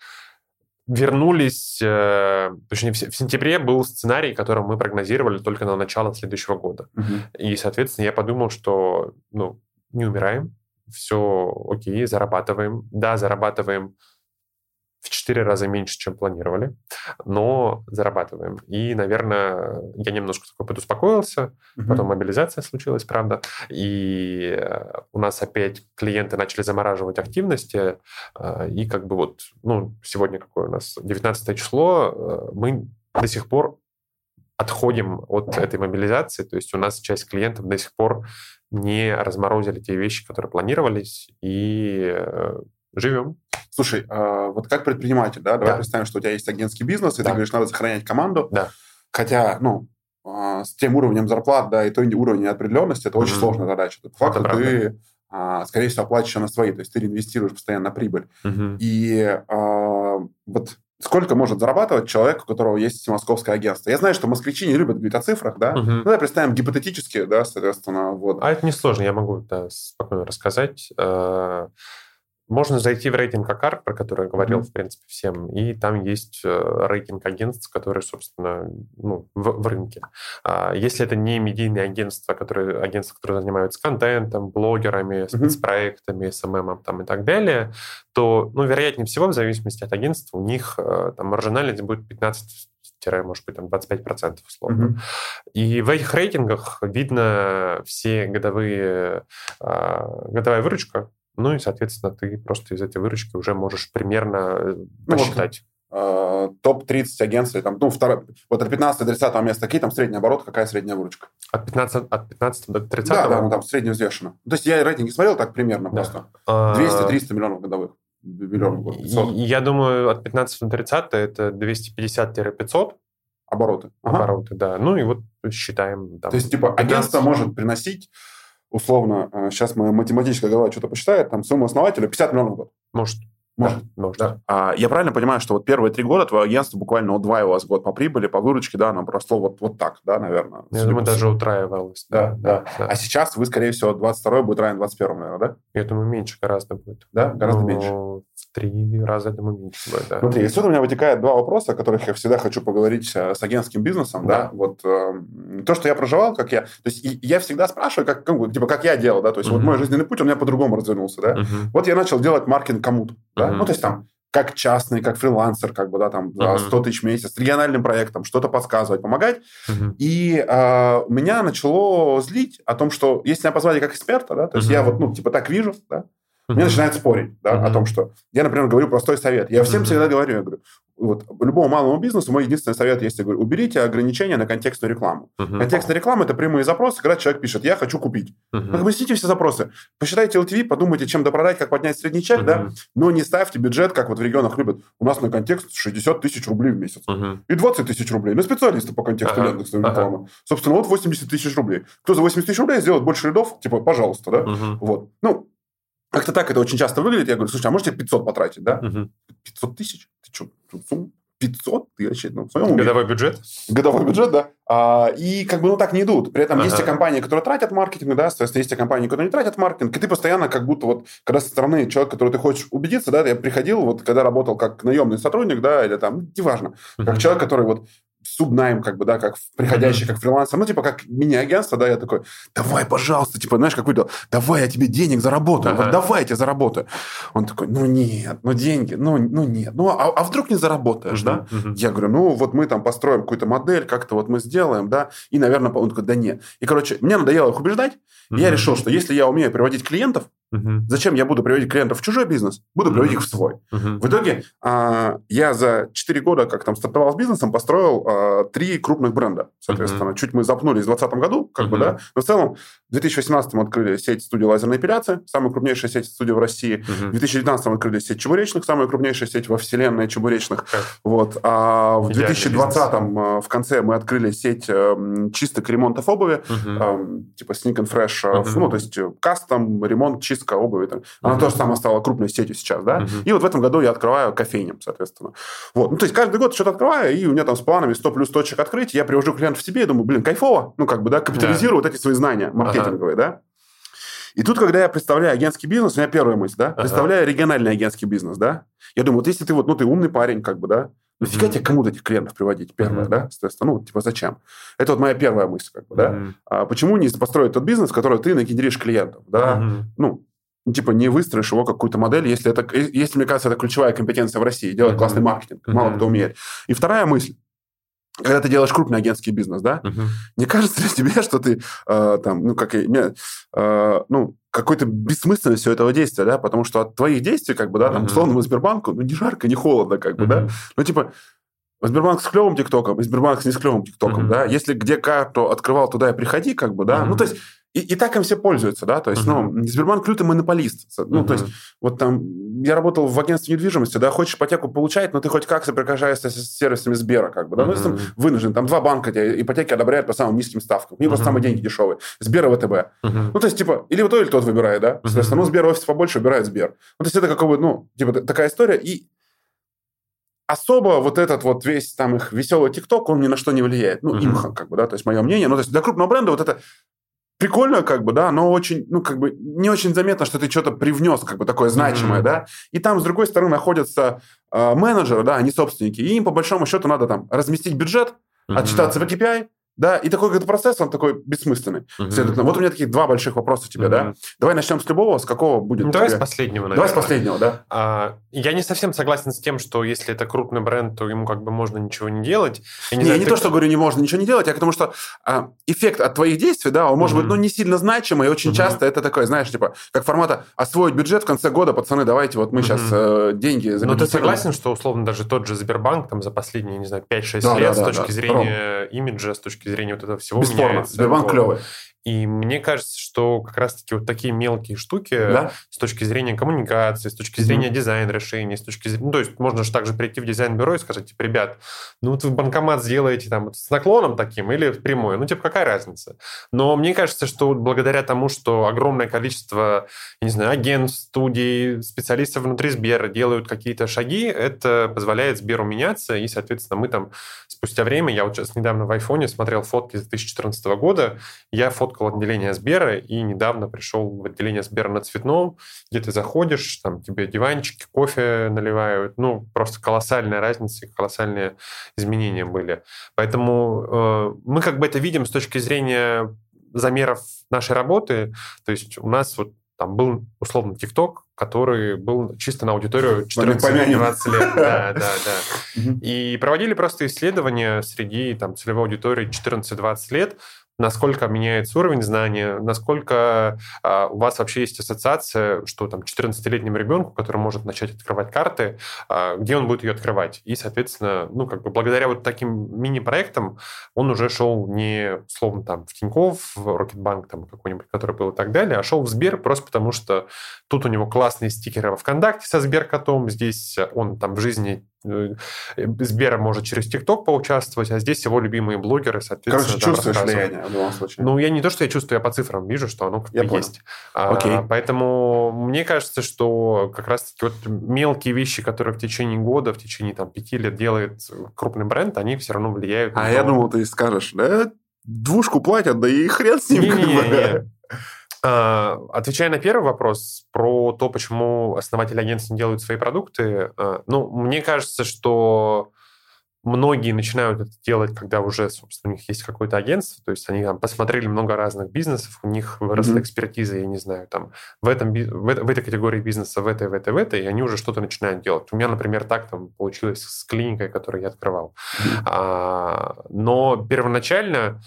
вернулись, э, точнее, в сентябре был сценарий, который мы прогнозировали только на начало следующего года. Угу. И, соответственно, я подумал, что, ну, не умираем, все окей, зарабатываем. Да, зарабатываем в четыре раза меньше, чем планировали, но зарабатываем. И, наверное, я немножко такой подуспокоился, угу. потом мобилизация случилась, правда, и э, у нас опять клиенты начали замораживать активности, э, и как бы вот, ну, сегодня какое у нас, 19 число, э, мы до сих пор отходим от этой мобилизации, то есть у нас часть клиентов до сих пор не разморозили те вещи, которые планировались, и живем. Слушай, а вот как предприниматель, да, давай да. представим, что у тебя есть агентский бизнес, и да. ты говоришь, надо сохранять команду. Да. Хотя, ну, а, с тем уровнем зарплат, да, и той уровнем неопределенности, это mm-hmm. очень сложная задача. По факту это ты, а, скорее всего, оплачиваешь на свои, то есть ты реинвестируешь постоянно на прибыль. Mm-hmm. И вот сколько может зарабатывать человек, у которого есть московское агентство. Я знаю, что москвичи не любят говорить о цифрах, да? Угу. Ну, давай представим гипотетически, да, соответственно, вот. А это несложно, я могу да, спокойно рассказать. Можно зайти в рейтинг АКАР, про который я говорил, mm-hmm. в принципе, всем, и там есть э, рейтинг агентств, которые, собственно, ну, в, в рынке. А если это не медийные агентства, которые, агентства, которые занимаются контентом, блогерами, спецпроектами, СММом там, и так далее, то, ну, вероятнее всего, в зависимости от агентства, у них э, там маржинальность будет 15 может быть, там 25% условно. Mm-hmm. И в этих рейтингах видно все годовые, э, годовая выручка ну и, соответственно, ты просто из этой выручки уже можешь примерно э, ну, посчитать. Вот, э, топ-30 агентств, там, ну, второе, вот от 15 до 30 места, какие там средний оборот, какая средняя выручка? От 15, от 15 до 30? Да, да, ну, там средневзвешенно. То есть я рейтинги смотрел так примерно да. просто. 200-300 а, миллионов годовых. миллион в год? 500? Я думаю, от 15 до 30 это 250-500. Обороты. Ага. Обороты, да. Ну и вот считаем. Там, То есть, типа, 15... агентство может приносить условно, сейчас моя математическая голова что-то посчитает, там сумма основателя 50 миллионов в год. Может. Может. Да, может. Да. А, я правильно понимаю, что вот первые три года твое агентство буквально удваивалось год по прибыли, по выручке, да, оно росло вот, вот так, да, наверное? Я думаю, даже утраивалось. Да, да, да, А сейчас вы, скорее всего, 22 будет равен 21 наверное, да? Я думаю, меньше гораздо будет. Да? Гораздо ну, меньше? В три раза, я думаю, меньше будет, да. Смотри, отсюда у меня вытекает два вопроса, о которых я всегда хочу поговорить э, с агентским бизнесом, да. да? Вот э, то, что я проживал, как я... То есть я всегда спрашиваю, как, как, типа, как я делал, да? То есть uh-huh. вот мой жизненный путь у меня по-другому развернулся, да? Uh-huh. Вот я начал делать маркетинг кому-то, да? Ну, то есть там как частный, как фрилансер, как бы, да, там, uh-huh. 100 тысяч в месяц, региональным проектам, что-то подсказывать, помогать. Uh-huh. И э, меня начало злить о том, что если меня позвали как эксперта, да, то есть uh-huh. я вот, ну, типа, так вижу, да, uh-huh. мне начинают спорить, да, uh-huh. о том, что... Я, например, говорю простой совет. Я всем uh-huh. всегда говорю, я говорю, вот, любому малому бизнесу мой единственный совет я говорю, уберите ограничения на контекстную рекламу. Uh-huh. Контекстная реклама – это прямые запросы, когда человек пишет, я хочу купить. Uh-huh. Объясните все запросы. Посчитайте LTV, подумайте, чем допродать, как поднять средний чек, uh-huh. да, но не ставьте бюджет, как вот в регионах любят. У нас на контекст 60 тысяч рублей в месяц. Uh-huh. И 20 тысяч рублей на специалиста по контексту uh-huh. Яндекса uh-huh. Собственно, вот 80 тысяч рублей. Кто за 80 тысяч рублей сделает больше рядов, типа, пожалуйста, да. Uh-huh. Вот. Ну, как-то так это очень часто выглядит. Я говорю, слушай, а можете 500 потратить, да? Uh-huh. 500 тысяч? Ты что, сумма? 500, ты вообще ну, в своем уме. Годовой бюджет? Годовой бюджет, да. А, и как бы ну так не идут. При этом ага. есть те компании, которые тратят маркетинг, да, соответственно, есть те компании, которые не тратят маркетинг, и ты постоянно как будто вот, когда со стороны человек, который ты хочешь убедиться, да, я приходил, вот когда работал как наемный сотрудник, да, или там, неважно, как человек, который вот субнайм, как бы, да, как приходящий, mm-hmm. как фрилансер, ну, типа, как мини-агентство, да, я такой, давай, пожалуйста, типа, знаешь, как выдал, давай я тебе денег заработаю, uh-huh. вот давай я тебе заработаю. Он такой, ну, нет, ну, деньги, ну, ну нет, ну, а, а вдруг не заработаешь, uh-huh. да? Uh-huh. Я говорю, ну, вот мы там построим какую-то модель, как-то вот мы сделаем, да, и, наверное, он такой, да нет. И, короче, мне надоело их убеждать, uh-huh. я решил, что если я умею приводить клиентов, Угу. Зачем я буду приводить клиентов в чужой бизнес? Буду приводить угу. их в свой. Угу. В итоге а, я за 4 года, как там стартовал с бизнесом, построил а, три крупных бренда. Соответственно, угу. чуть мы запнулись в 2020 году, как угу. бы, да. Но в целом в 2018 мы открыли сеть студии лазерной эпиляции, самая крупнейшая сеть студий в России. Угу. В 2019 мы открыли сеть чебуречных, самая крупнейшая сеть во вселенной чебуречных. Как? Вот. А в 2020 а, в конце мы открыли сеть э, чистых ремонтов обуви, угу. э, типа Sneak and Fresh, угу. ну, то есть э, кастом, ремонт, чистка обуви. Там. Она uh-huh. тоже сама стала крупной сетью сейчас, да. Uh-huh. И вот в этом году я открываю кофейню, соответственно. Вот. Ну, то есть каждый год что-то открываю, и у меня там с планами 100 плюс точек открыть, я привожу клиентов в себе и думаю, блин, кайфово, ну, как бы, да, капитализирую yeah. вот эти свои знания маркетинговые, uh-huh. да. И тут, когда я представляю агентский бизнес, у меня первая мысль, да, ага. представляю региональный агентский бизнес, да, я думаю, вот если ты вот, ну, ты умный парень, как бы, да, Нафига mm-hmm. тебе кому-то этих клиентов приводить? Первое, mm-hmm. да? Соответственно, ну, типа, зачем? Это вот моя первая мысль, как бы, да? Mm-hmm. А почему не построить тот бизнес, в который ты нагенеришь клиентов, да? Mm-hmm. Ну, типа, не выстроишь его какую-то модель, если это, если, мне кажется, это ключевая компетенция в России, делать mm-hmm. классный маркетинг. Mm-hmm. Мало кто умеет. И вторая мысль когда ты делаешь крупный агентский бизнес, да, uh-huh. не кажется ли тебе, что ты э, там, ну, как и э, ну, какой-то бессмысленность всего этого действия, да, потому что от твоих действий, как бы, да, там, uh-huh. условному Сбербанку, ну, не жарко, не холодно, как бы, uh-huh. да, ну, типа, Сбербанк с клевым ТикТоком, Сбербанк с не с клевым ТикТоком, uh-huh. да, если где карту открывал, туда и приходи, как бы, да, uh-huh. ну, то есть и, и так им все пользуются, да, то есть, uh-huh. ну, Сбербанк лютый монополист. Ну, uh-huh. то есть, вот там, я работал в агентстве недвижимости, да, хочешь ипотеку получать, но ты хоть как соприкасаешься с сервисами Сбера, как бы, да, uh-huh. ну, если там вынужден, там два банка тебе ипотеки одобряют по самым низким ставкам, у них uh-huh. просто самые деньги дешевые, Сбер и ВТБ. Uh-huh. Ну, то есть, типа, или вот то, или тот выбирает, да, соответственно, uh-huh. ну, Сбер офис побольше, выбирает Сбер. Ну, то есть, это какой бы, ну, типа, такая история, и особо вот этот вот весь там их веселый ТикТок, он ни на что не влияет. Ну, uh-huh. имха, как бы, да, то есть мое мнение. Ну, то есть для крупного бренда вот это прикольно, как бы, да, но очень, ну, как бы, не очень заметно, что ты что-то привнес, как бы, такое значимое, mm-hmm. да. И там, с другой стороны, находятся э, менеджеры, да, они собственники, и им, по большому счету, надо там разместить бюджет, mm-hmm. отчитаться в KPI, да, и такой какой-то процесс, он такой бессмысленный. Угу. Следовательно, вот у меня такие два больших вопроса у тебя, угу. да. Давай начнем с любого, с какого будет. Ну, давай с последнего, наверное. Давай с последнего, да. А, я не совсем согласен с тем, что если это крупный бренд, то ему как бы можно ничего не делать. Я не, не, знаю, не ты... то, что говорю, не можно ничего не делать, а потому что а, эффект от твоих действий, да, он может угу. быть, ну, не сильно значимый, и очень угу. часто это такое, знаешь, типа, как формата освоить бюджет в конце года, пацаны, давайте вот мы угу. сейчас э, деньги Но ты согласен, что, условно, даже тот же Сбербанк там за последние, не знаю, 5-6 да, лет да, с точки да, зрения Ром. имиджа, с точки зрения вот этого всего Бесспорно. Сбербанк клевый. И мне кажется, что как раз-таки вот такие мелкие штуки да? с точки зрения коммуникации, с точки зрения mm-hmm. дизайна решений, с точки зрения... Ну, то есть можно же также прийти в дизайн-бюро и сказать, типа, ребят, ну вот вы банкомат сделаете там с наклоном таким или прямой, ну, типа, какая разница? Но мне кажется, что благодаря тому, что огромное количество, я не знаю, агентств, студий, специалистов внутри Сбера делают какие-то шаги, это позволяет Сберу меняться, и, соответственно, мы там спустя время, я вот сейчас недавно в айфоне смотрел фотки с 2014 года, я фоткал отделение Сбера, и недавно пришел в отделение Сбера на Цветном, где ты заходишь, там тебе диванчики, кофе наливают, ну, просто колоссальная разница и колоссальные изменения были. Поэтому э, мы как бы это видим с точки зрения замеров нашей работы. То есть у нас вот там был, условно, ТикТок, который был чисто на аудиторию 14-20 лет. Да, [laughs] да, да. И проводили просто исследования среди там, целевой аудитории 14-20 лет, насколько меняется уровень знания, насколько а, у вас вообще есть ассоциация, что там 14-летнему ребенку, который может начать открывать карты, а, где он будет ее открывать. И, соответственно, ну, как бы благодаря вот таким мини-проектам он уже шел не, словно там, в Тинькофф, в Рокетбанк там какой-нибудь, который был и так далее, а шел в Сбер просто потому, что тут у него классные стикеры во ВКонтакте со Сберкотом, здесь он там в жизни Э, Сбера может через ТикТок поучаствовать, а здесь его любимые блогеры, соответственно, Короче, чувствуешь влияние в любом случае. Ну, я не то, что я чувствую, я по цифрам вижу, что оно как-то есть. А, Окей. Поэтому мне кажется, что как раз-таки вот мелкие вещи, которые в течение года, в течение там, пяти лет делает крупный бренд, они все равно влияют. А я думал, ты скажешь, да, двушку платят, да и хрен с ним. Не-не-не. А, отвечая на первый вопрос про то, почему основатели агентств не делают свои продукты, а, ну, мне кажется, что многие начинают это делать, когда уже, собственно, у них есть какое-то агентство, то есть они там посмотрели много разных бизнесов, у них выросла mm-hmm. экспертиза, я не знаю, там в, этом, в, в этой категории бизнеса, в этой, в этой, в этой, и они уже что-то начинают делать. У меня, например, так там получилось с клиникой, которую я открывал. Mm-hmm. А, но первоначально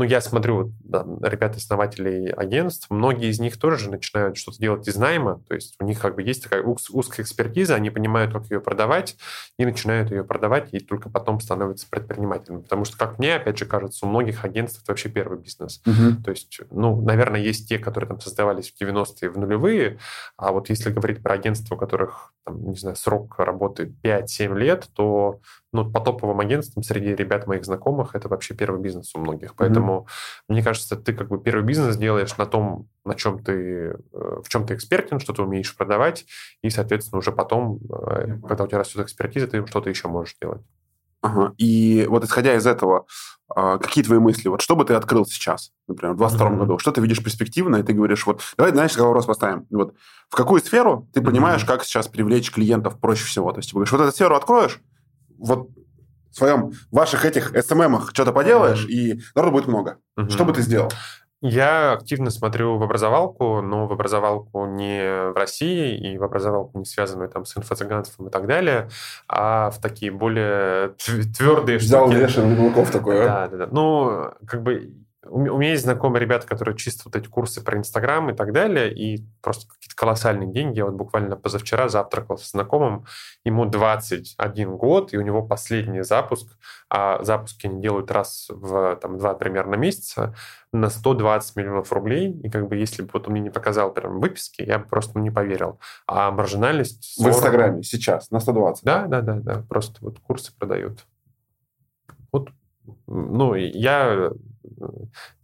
ну, я смотрю да, ребят-основателей агентств, многие из них тоже начинают что-то делать из найма, то есть у них как бы есть такая узкая экспертиза, они понимают, как ее продавать, и начинают ее продавать, и только потом становятся предпринимателями. Потому что, как мне, опять же, кажется, у многих агентств это вообще первый бизнес. Угу. То есть, ну, наверное, есть те, которые там создавались в 90-е, в нулевые, а вот если говорить про агентства, у которых, там, не знаю, срок работы 5-7 лет, то ну, по топовым агентствам среди ребят моих знакомых это вообще первый бизнес у многих. Поэтому, mm-hmm. мне кажется, ты как бы первый бизнес делаешь на том, на чем ты, э, в чем ты экспертен, что ты умеешь продавать, и, соответственно, уже потом, mm-hmm. когда у тебя растет экспертиза, ты что-то еще можешь делать. Ага. И вот исходя из этого, а, какие твои мысли? Вот что бы ты открыл сейчас, например, в 2022 mm-hmm. году? Что ты видишь перспективно, и ты говоришь, вот, давай, знаешь, какой вопрос поставим. Вот, в какую сферу ты понимаешь, mm-hmm. как сейчас привлечь клиентов проще всего? То есть, ты говоришь, вот эту сферу откроешь, вот в своем, ваших этих SMM что-то поделаешь, и народу будет много. Mm-hmm. Что бы ты сделал? Я активно смотрю в образовалку, но в образовалку не в России и в образовалку не связанную там с инфо-цыганством и так далее, а в такие более твердые Взял штуки. Взял такое. Да, да, да. Ну, как бы у меня есть знакомые ребята, которые чисто вот эти курсы про Инстаграм и так далее, и просто какие-то колоссальные деньги. Я вот буквально позавчера завтракал с знакомым, ему 21 год, и у него последний запуск, а запуски они делают раз в там, два примерно месяца, на 120 миллионов рублей, и как бы если бы вот он мне не показал прям выписки, я бы просто не поверил. А маржинальность... 40... В Инстаграме сейчас на 120? Да, да, да, да, просто вот курсы продают. Ну, я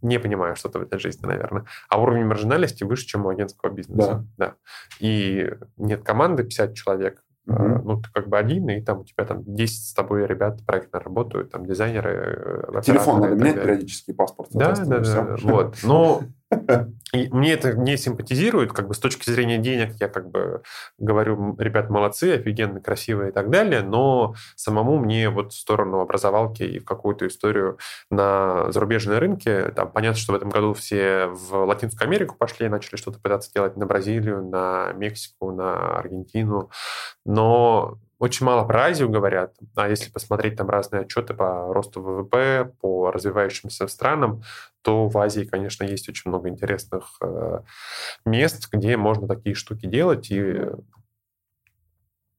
не понимаю что-то в этой жизни, наверное. А уровень маржинальности выше, чем у агентского бизнеса. Да. да. И нет команды 50 человек, Угу. Ну, ты как бы один, и там у тебя там 10 с тобой ребят проектно работают, там дизайнеры, э, Телефон надо менять периодически, паспорт. Да, да, да. Вот. Но [laughs] И мне это не симпатизирует, как бы с точки зрения денег, я как бы говорю, ребят, молодцы, офигенно, красивые и так далее, но самому мне вот в сторону образовалки и в какую-то историю на зарубежные рынки, там понятно, что в этом году все в Латинскую Америку пошли, начали что-то пытаться делать на Бразилию, на Мексику, на Аргентину, но очень мало про Азию говорят, а если посмотреть там разные отчеты по росту ВВП, по развивающимся странам, то в Азии, конечно, есть очень много интересных э, мест, где можно такие штуки делать. И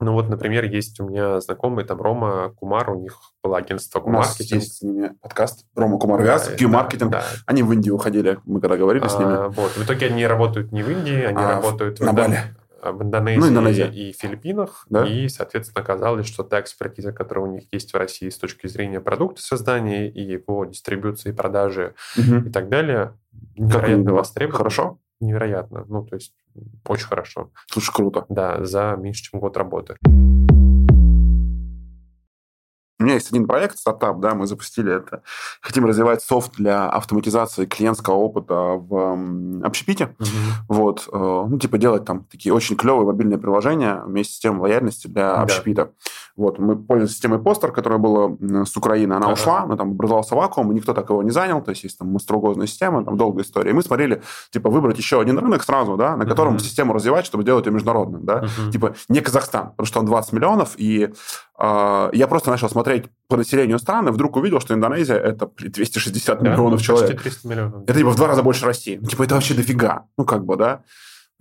Ну вот, например, есть у меня знакомый, там, Рома Кумар, у них было агентство Кумаркетинг. У нас есть с ними подкаст. Рома Кумар Вяз, да, Q-маркетинг. Да, да. Они в Индию уходили, мы когда говорили а, с ними. А, вот, в итоге они работают не в Индии, они а, работают на в, Бали. В Индонезии, ну, Индонезия. и Филиппинах. Да? И, соответственно, оказалось, что та экспертиза, которая у них есть в России с точки зрения продукта создания и его дистрибуции, продажи угу. и так далее, невероятно востребована. Хорошо? Невероятно. Ну, то есть очень хорошо. Слушай, круто. Да, за меньше, чем год работы. У меня есть один проект, стартап, да, мы запустили это. Хотим развивать софт для автоматизации клиентского опыта в общепите. Угу. Вот, э, ну, типа делать там такие очень клевые мобильные приложения вместе с системой лояльности для да. общепита. Вот, мы пользуемся системой постер, которая была с Украины, она ага. ушла, но там образовался вакуум, и никто так его не занял, то есть есть там мастрогозная система, там долгая история. И мы смотрели, типа, выбрать еще один рынок сразу, да, на котором uh систему развивать, чтобы делать ее международным, да. uh Типа, не Казахстан, потому что он 20 миллионов, и э, я просто начал смотреть по населению страны, вдруг увидел, что Индонезия это 260 да, миллионов человек. Почти 300 миллионов. Это типа в два раза больше России. Ну, типа, это вообще дофига. Ну, как бы, да.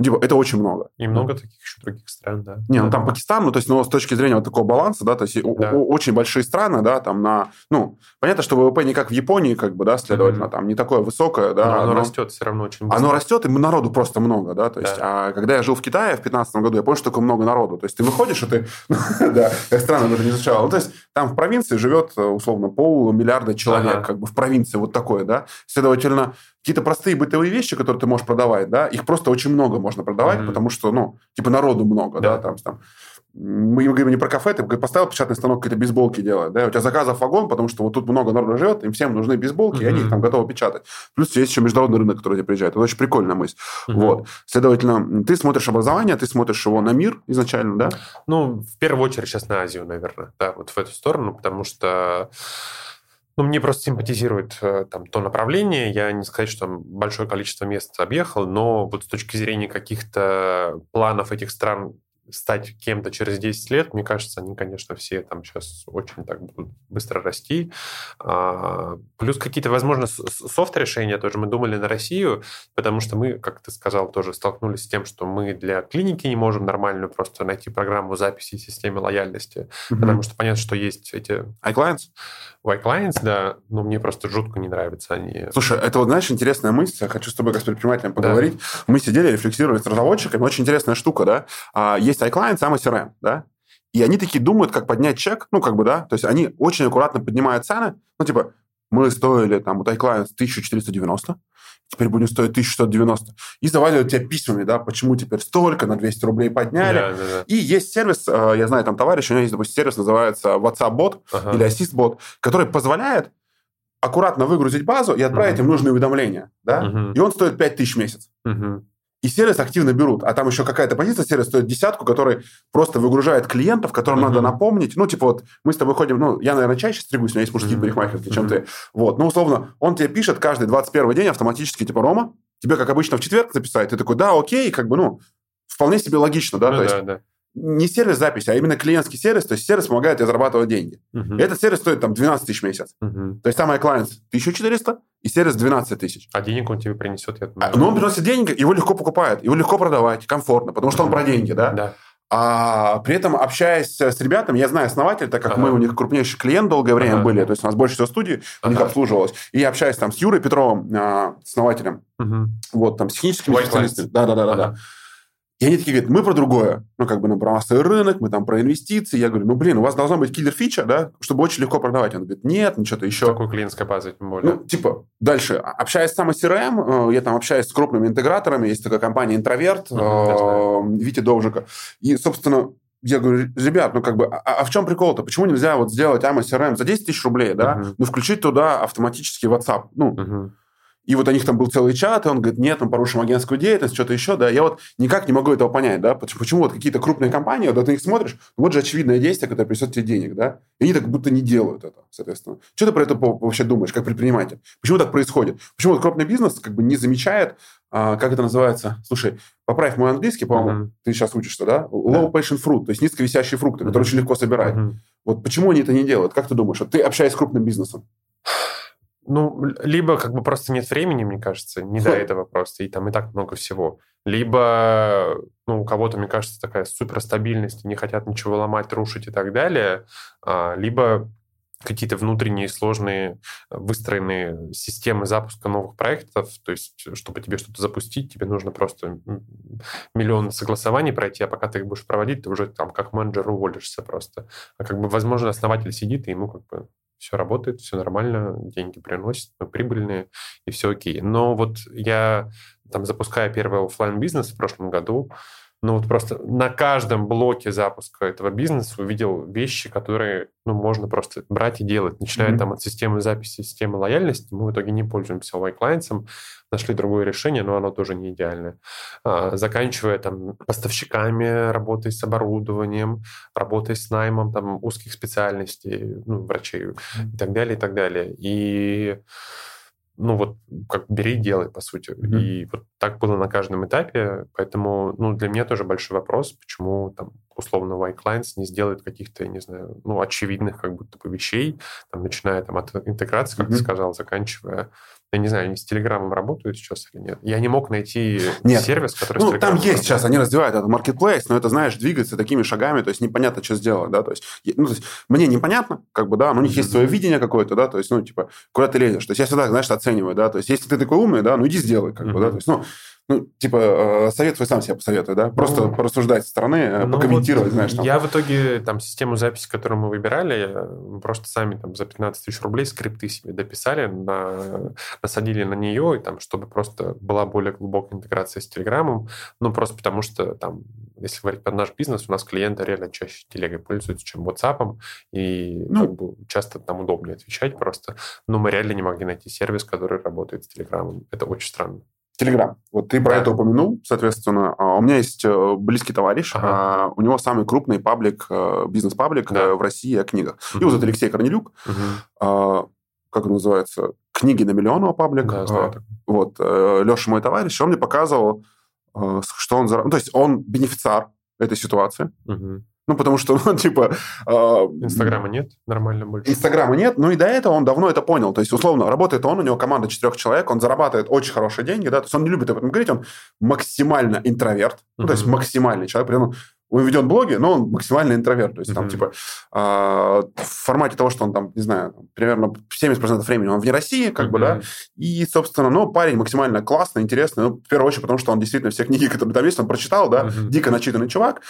Типа, это очень много. И много таких еще других стран, да. Не, ну там Пакистан, ну то есть, ну, с точки зрения вот такого баланса, да, то есть да. очень большие страны, да, там на, ну, понятно, что ВВП не как в Японии, как бы, да, следовательно, mm-hmm. там не такое высокое, да. Но оно но... растет все равно очень быстро. Оно растет, и народу просто много, да, то есть, да. а когда я жил в Китае в 2015 году, я понял, что такое много народу, то есть ты выходишь, и ты, [laughs] да, я странно даже не изучал, ну, то есть там в провинции живет, условно, полмиллиарда человек, как бы в провинции вот такое, да, следовательно, какие-то простые бытовые вещи, которые ты можешь продавать, да, их просто очень много можно продавать, mm-hmm. потому что, ну, типа народу много, да, да там, там мы говорим не про кафе, ты поставил печатный станок, какие-то бейсболки делает, да, у тебя заказов вагон, потому что вот тут много народу живет, им всем нужны бейсболки, mm-hmm. и они их там готовы печатать. Плюс есть еще международный рынок, который тебе приезжает. Это очень прикольная мысль. Mm-hmm. Вот. Следовательно, ты смотришь образование, ты смотришь его на мир изначально, да? Ну, в первую очередь сейчас на Азию, наверное, да, вот в эту сторону, потому что ну, мне просто симпатизирует э, там то направление. Я не сказать, что там большое количество мест объехал, но вот с точки зрения каких-то планов этих стран стать кем-то через 10 лет, мне кажется, они, конечно, все там сейчас очень так будут быстро расти. А, плюс какие-то, возможно, софт-решения тоже мы думали на Россию, потому что мы, как ты сказал, тоже столкнулись с тем, что мы для клиники не можем нормальную просто найти программу записи системе лояльности, mm-hmm. потому что понятно, что есть эти... iClients? IClients, да, но мне просто жутко не нравятся они. Слушай, это вот, знаешь, интересная мысль, я хочу с тобой как с предпринимателем поговорить. Да. Мы сидели, рефлексировали с разработчиками, очень интересная штука, да. А, есть есть iClient, сам CRM, да, и они такие думают, как поднять чек, ну, как бы, да, то есть они очень аккуратно поднимают цены, ну, типа, мы стоили, там, вот iClient 1490, теперь будем стоить 1190. И заваливают тебя письмами, да, почему теперь столько, на 200 рублей подняли. Да, да, да. И есть сервис, э, я знаю, там товарищ, у него есть, допустим, сервис, называется WhatsApp-бот ага. или Assist-бот, который позволяет аккуратно выгрузить базу и отправить угу. им нужные уведомления, да, угу. и он стоит 5000 в месяц. Угу. И сервис активно берут. А там еще какая-то позиция сервис стоит десятку, который просто выгружает клиентов, которым uh-huh. надо напомнить. Ну, типа вот мы с тобой ходим, ну, я, наверное, чаще стригусь, у меня есть мужские uh-huh. парикмахерки, чем uh-huh. ты. Вот. Ну, условно, он тебе пишет каждый 21 день автоматически, типа, Рома, тебе, как обычно, в четверг записать. Ты такой, да, окей, как бы, ну, вполне себе логично, да? Ну, то да, есть, да не сервис записи, а именно клиентский сервис, то есть сервис помогает тебе зарабатывать деньги. Uh-huh. Этот сервис стоит там 12 тысяч в месяц. Uh-huh. То есть там iClients 1400 и сервис 12 тысяч. А денег он тебе принесет? Я думаю, а, но он приносит деньги, его легко покупают, его легко продавать, комфортно, потому что uh-huh. он про деньги, да? Да. А при этом, общаясь с ребятами, я знаю основатель, так как ага. мы у них крупнейший клиент долгое время ага. были, то есть у нас больше всего студий ага. у них обслуживалось. И я общаюсь там с Юрой Петровым, а, основателем, угу. вот, там, с техническими специалистами. Да-да-да. да. И они такие говорят, мы про другое. Ну, как бы, ну, про массовый рынок, мы там про инвестиции. Я говорю, ну, блин, у вас должна быть киллер-фича, да, чтобы очень легко продавать. Он говорит, нет, ничего-то еще. Такой клиентская база, тем более. Ну, типа, дальше. Общаясь с самой CRM, э, я там общаюсь с крупными интеграторами. Есть такая компания «Интроверт», uh-huh, Витя Довжика. И, собственно, я говорю, ребят, ну как бы, а, а в чем прикол-то? Почему нельзя вот сделать AMA CRM за 10 тысяч рублей, да, uh-huh. ну включить туда автоматически WhatsApp? Ну, uh-huh. И вот у них там был целый чат, и он говорит, нет, мы порушим агентскую деятельность, что-то еще, да. Я вот никак не могу этого понять, да, почему, почему вот какие-то крупные компании, вот ты их смотришь, вот же очевидное действие, которое принесет тебе денег, да, и они так будто не делают это, соответственно. Что ты про это вообще думаешь, как предприниматель? Почему так происходит? Почему вот крупный бизнес как бы не замечает, а, как это называется? Слушай, поправь мой английский, по-моему, uh-huh. ты сейчас учишься, да? Low passion fruit, то есть низковисящие фрукты, uh-huh. которые очень легко собирать. Uh-huh. Вот почему они это не делают? Как ты думаешь? Вот ты общаешься с крупным бизнесом. [sighs] Ну, либо как бы просто нет времени, мне кажется, не до этого просто, и там и так много всего. Либо, ну, у кого-то, мне кажется, такая суперстабильность, не хотят ничего ломать, рушить и так далее. А, либо какие-то внутренние сложные выстроенные системы запуска новых проектов, то есть чтобы тебе что-то запустить, тебе нужно просто миллион согласований пройти, а пока ты их будешь проводить, ты уже там как менеджер уволишься просто. А как бы, возможно, основатель сидит, и ему как бы все работает, все нормально, деньги приносят, мы прибыльные, и все окей. Но вот я, там, запуская первый офлайн бизнес в прошлом году, ну вот просто на каждом блоке запуска этого бизнеса увидел вещи, которые ну, можно просто брать и делать. Начиная mm-hmm. там от системы записи, системы лояльности, мы в итоге не пользуемся Y-клиентсом, нашли другое решение, но оно тоже не идеальное. А, заканчивая там поставщиками, работой с оборудованием, работой с наймом там узких специальностей, ну, врачей mm-hmm. и так далее, и так далее. И ну вот как бери и делай, по сути. Mm-hmm. И вот так было на каждом этапе, поэтому, ну, для меня тоже большой вопрос, почему там условно Y-Clients не сделает каких-то, я не знаю, ну, очевидных как будто бы вещей, там, начиная там от интеграции, как mm-hmm. ты сказал, заканчивая я не знаю, они с Телеграмом работают сейчас или нет. Я не мог найти нет. сервис, который ну, там есть работает. сейчас, они развивают этот marketplace, но это, знаешь, двигается такими шагами, то есть непонятно, что сделать, да, то есть, ну, то есть мне непонятно, как бы, да, но у них mm-hmm. есть свое видение какое-то, да, то есть, ну, типа, куда ты лезешь, то есть я всегда, знаешь, оцениваю, да, то есть если ты такой умный, да, ну, иди сделай, как mm-hmm. бы, да, то есть, ну, ну, типа, э, совет свой сам себе посоветую, да? Просто ну, порассуждать со стороны, э, ну, покомментировать, вот знаешь. Там. Я в итоге там систему записи, которую мы выбирали, просто сами там за 15 тысяч рублей скрипты себе дописали, на, насадили на нее, и там, чтобы просто была более глубокая интеграция с Телеграмом. Ну, просто потому что там, если говорить про наш бизнес, у нас клиенты реально чаще телегой пользуются, чем WhatsApp, и ну, как бы часто там удобнее отвечать просто. Но мы реально не могли найти сервис, который работает с Телеграмом. Это очень странно. Телеграм. Вот ты про да. это упомянул, соответственно. А, у меня есть э, близкий товарищ, ага. А, у него самый крупный паблик, э, бизнес-паблик да. Э, в России о книгах. Угу. Его зовут Алексей Корнелюк. Угу. Как он называется? Книги на миллион его паблик. Да, знаю. Вот. Леша мой товарищ, он мне показывал, что он... Ну, то есть он бенефициар этой ситуации. Угу. Ну, потому что, [laughs] ну, типа... Э, Инстаграма нет нормально больше? Инстаграма нет, но и до этого он давно это понял. То есть, условно, работает он, у него команда четырех человек, он зарабатывает очень хорошие деньги, да, то есть он не любит об этом говорить, он максимально интроверт, ну, то есть максимальный человек, прям он ведет блоги, но он максимально интроверт. То есть, mm-hmm. там, типа, э, в формате того, что он там, не знаю, примерно 70% времени он вне России, как mm-hmm. бы, да. И, собственно, ну, парень максимально классный, интересный. Ну, в первую очередь, потому что он действительно все книги, которые там есть, он прочитал, да, mm-hmm. дико начитанный чувак.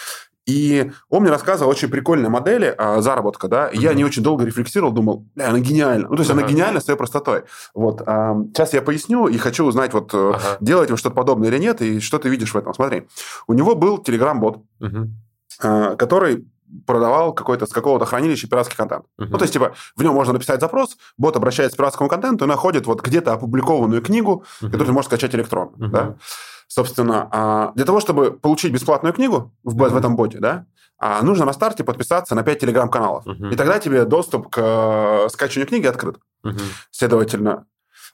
И он мне рассказывал очень прикольные модели а, заработка, да, и mm-hmm. я не очень долго рефлексировал, думал, бля, она гениальна. Ну, то есть uh-huh. она гениальна своей простотой. Вот. А, сейчас я поясню и хочу узнать, вот, uh-huh. делаете вы что-то подобное или нет, и что ты видишь в этом. Смотри, у него был Telegram-бот, uh-huh. а, который продавал какой-то с какого-то хранилища пиратский контент. Uh-huh. Ну, то есть, типа, в нем можно написать запрос, бот обращается к пиратскому контенту и находит вот где-то опубликованную книгу, uh-huh. которую ты можешь скачать электронно, uh-huh. да. Собственно, а, для того, чтобы получить бесплатную книгу в, uh-huh. в этом боте, да, а, нужно на старте подписаться на 5 телеграм-каналов. Uh-huh. И тогда тебе доступ к э, скачиванию книги открыт. Uh-huh. Следовательно,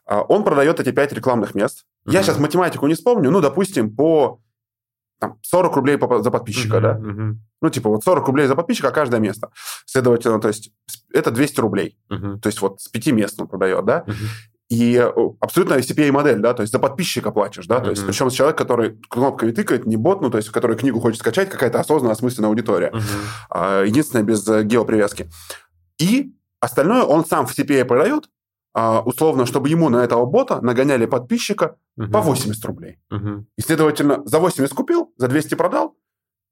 а, он продает эти 5 рекламных мест. Uh-huh. Я сейчас математику не вспомню, ну, допустим, по там, 40 рублей за подписчика, uh-huh, да? Uh-huh. Ну, типа, вот 40 рублей за подписчика каждое место. Следовательно, то есть это 200 рублей. Uh-huh. То есть вот с пяти мест он продает, да? Uh-huh. И э, абсолютно CPA-модель, да, то есть за подписчика платишь, да, то есть причем человек, который кнопками тыкает, не бот, ну, то есть который книгу хочет скачать, какая-то осознанная, осмысленная аудитория. Mm-hmm. Единственное, без э, геопривязки. И остальное он сам в CPA продает, а, условно, чтобы ему на этого бота нагоняли подписчика uh-huh. по 80 рублей. Uh-huh. И, следовательно, за 80 купил, за 200 продал,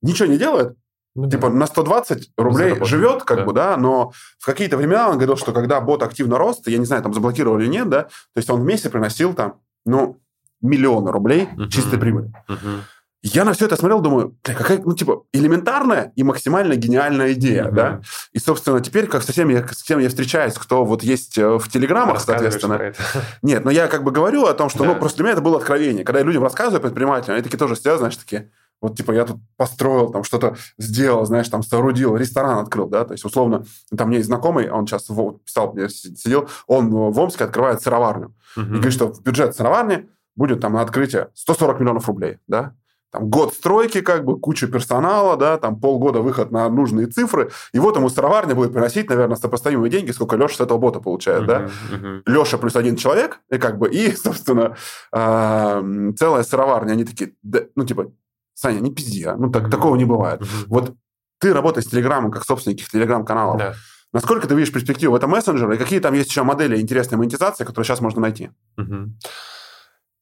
ничего не делает, ну, типа да. на 120 рублей живет, как да. бы, да, но в какие-то времена он говорил, что когда бот активно рос, я не знаю, там заблокировали или нет, да, то есть он в месяц приносил там, ну, миллионы рублей uh-huh. чистой прибыли. Uh-huh. Я на все это смотрел, думаю, какая, ну, типа, элементарная и максимально гениальная идея, uh-huh. да. И, собственно, теперь, как со всеми, с кем я встречаюсь, кто вот есть э, в Телеграмах, соответственно. [laughs] Нет, но я как бы говорю о том, что, да. ну, просто для меня это было откровение. Когда я людям рассказываю предпринимателям, они такие тоже сидят, знаешь, такие, вот, типа, я тут построил, там, что-то сделал, знаешь, там, соорудил, ресторан открыл, да, то есть, условно, там, мне есть знакомый, он сейчас писал, я сидел, он в Омске открывает сыроварню. Uh-huh. И говорит, что в бюджет сыроварни будет там на открытие 140 миллионов рублей, да, там год стройки, как бы, куча персонала, да, там полгода выход на нужные цифры, и вот ему сыроварня будет приносить, наверное, сопоставимые деньги, сколько Леша с этого бота получает, uh-huh, да. Uh-huh. Леша плюс один человек, и как бы, и, [laughs] собственно, э, целая сыроварня, они такие, да, ну, типа, Саня, не пизди, а? ну, так, такого не бывает. Uh-huh. Вот ты работаешь с Телеграмом как собственник Телеграм-каналов. Да. Насколько ты видишь перспективу в этом мессенджере, и какие там есть еще модели интересной монетизации, которые сейчас можно найти? Угу.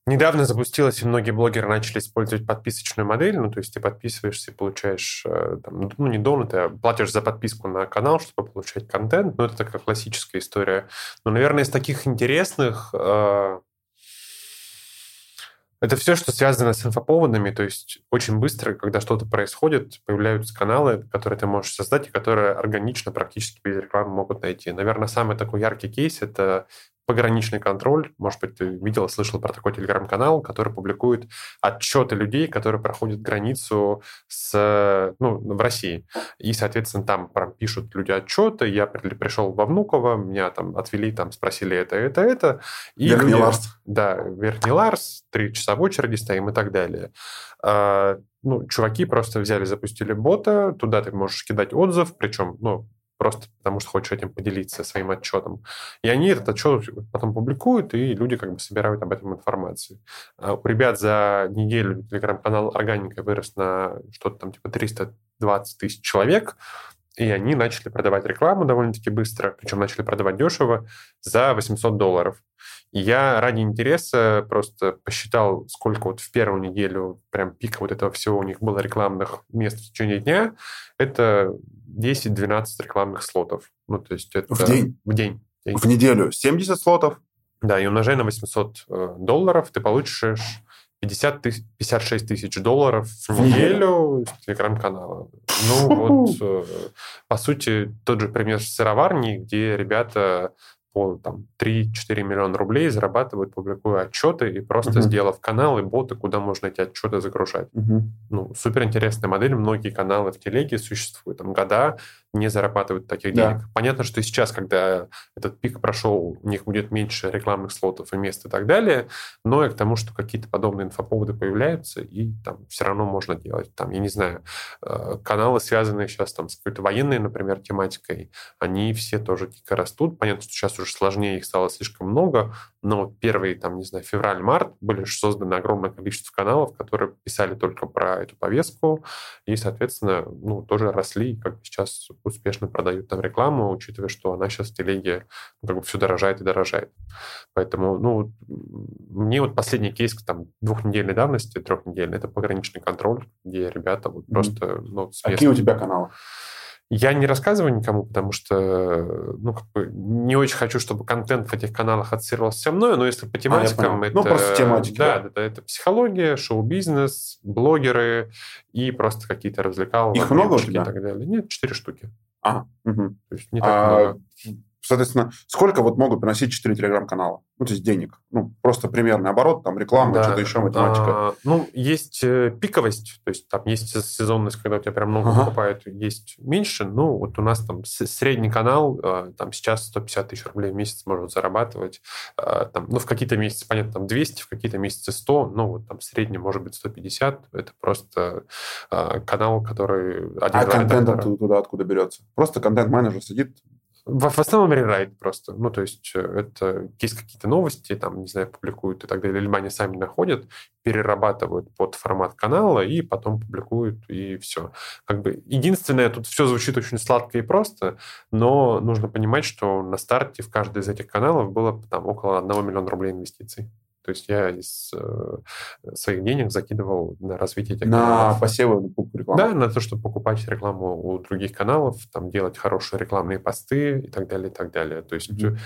Недавно запустилось, и многие блогеры начали использовать подписочную модель. Ну, то есть ты подписываешься и получаешь, э, там, ну, не донаты, а платишь за подписку на канал, чтобы получать контент. Ну, это такая классическая история. Но, наверное, из таких интересных э, это все, что связано с инфоповодами, то есть очень быстро, когда что-то происходит, появляются каналы, которые ты можешь создать и которые органично, практически без рекламы могут найти. Наверное, самый такой яркий кейс — это пограничный контроль. Может быть, ты видел, слышал про такой телеграм-канал, который публикует отчеты людей, которые проходят границу с, ну, в России. И, соответственно, там прям пишут люди отчеты. Я пришел во Внуково, меня там отвели, там спросили это, это, это. И Верхний люди, Ларс. Да, Верхний Ларс, три часа в очереди стоим и так далее. А, ну, чуваки просто взяли, запустили бота, туда ты можешь кидать отзыв, причем, ну, просто потому что хочешь этим поделиться своим отчетом. И они этот отчет потом публикуют, и люди как бы собирают об этом информацию. А у ребят за неделю телеграм-канал «Органика» вырос на что-то там типа 320 тысяч человек, и они начали продавать рекламу довольно-таки быстро, причем начали продавать дешево, за 800 долларов. И я ради интереса просто посчитал, сколько вот в первую неделю прям пика вот этого всего у них было рекламных мест в течение дня. Это 10-12 рекламных слотов. Ну, то есть это... В день? В день. день. В неделю 70 слотов? Да, и умножай на 800 э, долларов, ты получишь 50 тысяч, 56 тысяч долларов в неделю с телеграм-канала. Ну, вот, э, по сути, тот же пример с сыроварней, где ребята по там, 3-4 миллиона рублей зарабатывают, публикуя отчеты и просто uh-huh. сделав каналы, боты, куда можно эти отчеты загружать. Uh-huh. Ну, супер интересная модель. Многие каналы в телеге существуют там года, не зарабатывают таких да. денег. Понятно, что сейчас, когда этот пик прошел, у них будет меньше рекламных слотов и мест и так далее, но и к тому, что какие-то подобные инфоповоды появляются, и там все равно можно делать. Там, я не знаю, э, каналы, связанные сейчас там с какой-то военной, например, тематикой, они все тоже дико растут. Понятно, что сейчас уже сложнее, их стало слишком много, но первые, там, не знаю, февраль-март были созданы огромное количество каналов, которые писали только про эту повестку, и, соответственно, ну, тоже росли, как сейчас успешно продают там рекламу, учитывая, что она сейчас в телеге ну, как бы все дорожает и дорожает. Поэтому, ну, мне вот последний кейс там двухнедельной давности, трехнедельный, это пограничный контроль, где ребята вот mm-hmm. просто... Ну, Какие у тебя каналы? Я не рассказываю никому, потому что ну, как бы не очень хочу, чтобы контент в этих каналах ассоциировался мной, но если по а, тематикам, а, это... Ну, просто тематики. Да, да. Это, это психология, шоу-бизнес, блогеры и просто какие-то развлекаловые. Их много у тебя? И так далее. Нет, четыре штуки. А, угу. То есть не так а, много. Соответственно, сколько вот могут приносить 4 телеграм-канала? Ну, то есть денег. Ну, просто примерный оборот, там реклама, да. что-то еще, математика. А, ну, есть э, пиковость, то есть там есть сезонность, когда у тебя прям много ага. покупают, есть меньше. Ну, вот у нас там средний канал, э, там сейчас 150 тысяч рублей в месяц может зарабатывать. Э, там, ну, в какие-то месяцы, понятно, там 200, в какие-то месяцы 100, ну, вот там средний может быть 150. Это просто канал, который... А контент туда откуда берется? Просто контент-менеджер сидит, в, в основном рерайт просто. Ну, то есть э, это есть какие-то новости, там, не знаю, публикуют и так далее, либо они сами находят, перерабатывают под формат канала и потом публикуют, и все. Как бы единственное, тут все звучит очень сладко и просто, но нужно понимать, что на старте в каждый из этих каналов было там около 1 миллиона рублей инвестиций. То есть я из э, своих денег закидывал на развитие этих на каналов. посевы, на покупку рекламы? Да, на то, чтобы покупать рекламу у других каналов, там делать хорошие рекламные посты и так далее, и так далее. То есть mm-hmm.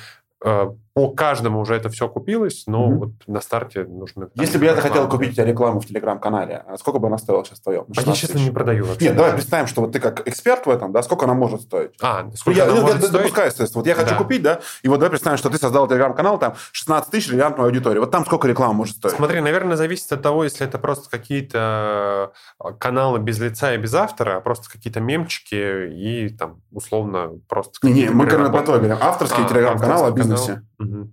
Э, по каждому уже это все купилось, но mm-hmm. вот на старте нужно... Если бы я хотел купить у тебя рекламу в Телеграм-канале, а сколько бы она стоила сейчас твоем? А я, честно, не продаю вообще. Нет, давай представим, что вот ты как эксперт в этом, да, сколько она может стоить? А, сколько я, она я, может я, стоить? Допускаю, естественно. Вот я хочу да. купить, да, и вот давай представим, что ты создал Телеграм-канал, там 16 тысяч релевантной аудитории. Вот там сколько реклама может стоить? Смотри, наверное, зависит от того, если это просто какие-то э, каналы без лица и без автора, а просто какие-то мемчики и там условно просто... Не, не, мы про твой говорим. Авторские а, телеграм-каналы о бизнесе. Угу.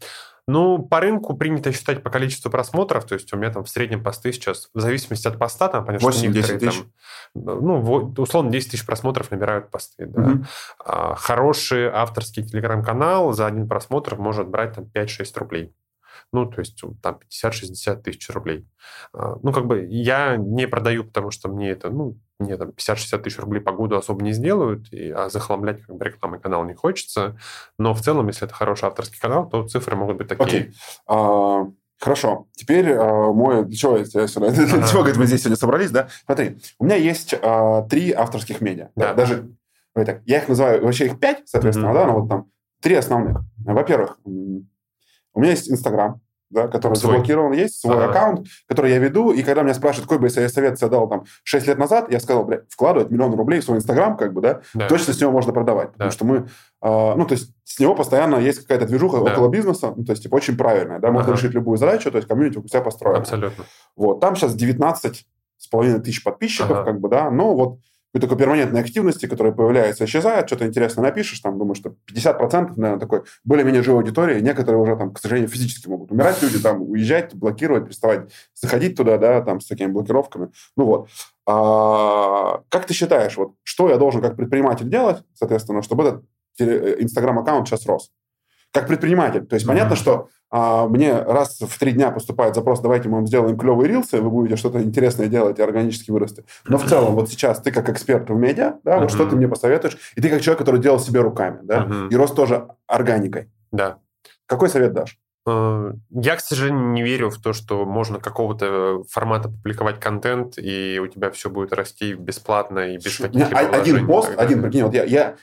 Ну, по рынку принято считать по количеству просмотров, то есть у меня там в среднем посты сейчас, в зависимости от поста, там, понятно, 8-10 тысяч? Там, ну, условно, 10 тысяч просмотров набирают посты, да. Угу. А, хороший авторский телеграм-канал за один просмотр может брать там 5-6 рублей. Ну, то есть там 50-60 тысяч рублей. А, ну, как бы я не продаю, потому что мне это, ну, мне там 50-60 тысяч рублей по году особо не сделают, и, а захламлять как бы рекламой канал не хочется. Но в целом, если это хороший авторский канал, то цифры могут быть такие. Okay. Uh... Хорошо. Теперь э, мой... Для чего, [laughs] для чего говорит, мы здесь сегодня собрались, да? Смотри, у меня есть э, три авторских медиа. Да. Даже, так, я их называю, вообще их пять, соответственно, mm-hmm. да, но вот там три основных. Во-первых, у меня есть Инстаграм, да, который свой. заблокирован, есть свой ага. аккаунт, который я веду, и когда меня спрашивают, какой бы я совет тебе дал там 6 лет назад, я сказал, блядь, вкладывать миллион рублей в свой Инстаграм, как бы, да, да, точно с него можно продавать, да. потому что мы, э, ну, то есть с него постоянно есть какая-то движуха да. около бизнеса, ну, то есть, типа, очень правильная, да, можно ага. решить любую задачу, то есть комьюнити у себя построено. Абсолютно. Вот, там сейчас 19 с половиной тысяч подписчиков, ага. как бы, да, но вот какой-то такой перманентной активности, которая появляется, исчезает, что-то интересное напишешь, там, думаю, что 50%, наверное, такой более-менее живой аудитории, некоторые уже, там, к сожалению, физически могут умирать люди, там, уезжать, блокировать, переставать заходить туда, да, там, с такими блокировками. Ну вот. А, как ты считаешь, вот, что я должен как предприниматель делать, соответственно, чтобы этот э, Инстаграм-аккаунт сейчас рос? Как предприниматель. То есть, mm-hmm. понятно, что а мне раз в три дня поступает запрос, давайте мы вам сделаем клевые рилсы, вы будете что-то интересное делать и органически вырасти. Но в целом, вот сейчас ты как эксперт в медиа, да, вот uh-huh. что ты мне посоветуешь, и ты как человек, который делал себе руками, да, uh-huh. и рос тоже органикой. Да. Какой совет дашь? Э, я, к сожалению, не верю в то, что можно какого-то формата публиковать контент, и у тебя все будет расти бесплатно и без каких-либо Один пост, один, прикинь, вот я, я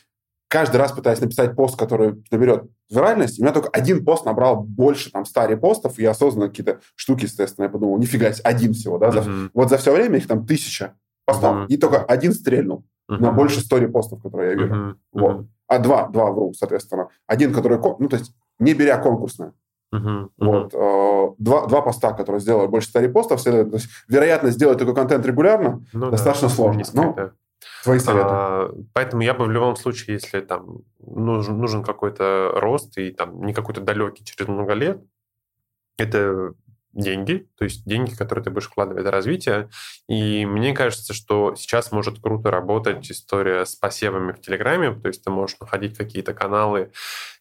каждый раз пытаюсь написать пост, который наберет виральность, у меня только один пост набрал больше там 100 репостов, и я осознанно какие-то штуки, естественно, я подумал, нифига себе, один всего, да, uh-huh. вот за все время их там тысяча постов, uh-huh. и только один стрельнул uh-huh. на больше 100 репостов, которые я вижу, uh-huh. вот. А два, два вру, соответственно. Один, который, ну, то есть, не беря конкурсное. Uh-huh. Вот. Uh, два, два поста, которые сделали больше 100 репостов, то есть вероятность сделать такой контент регулярно ну, достаточно да, сложно. Низкая, ну, да. Твои советы. А, поэтому я бы в любом случае, если там нужен, нужен какой-то рост и там не какой-то далекий через много лет, это деньги, то есть деньги, которые ты будешь вкладывать в развитие. И мне кажется, что сейчас может круто работать история с посевами в Телеграме, то есть ты можешь находить какие-то каналы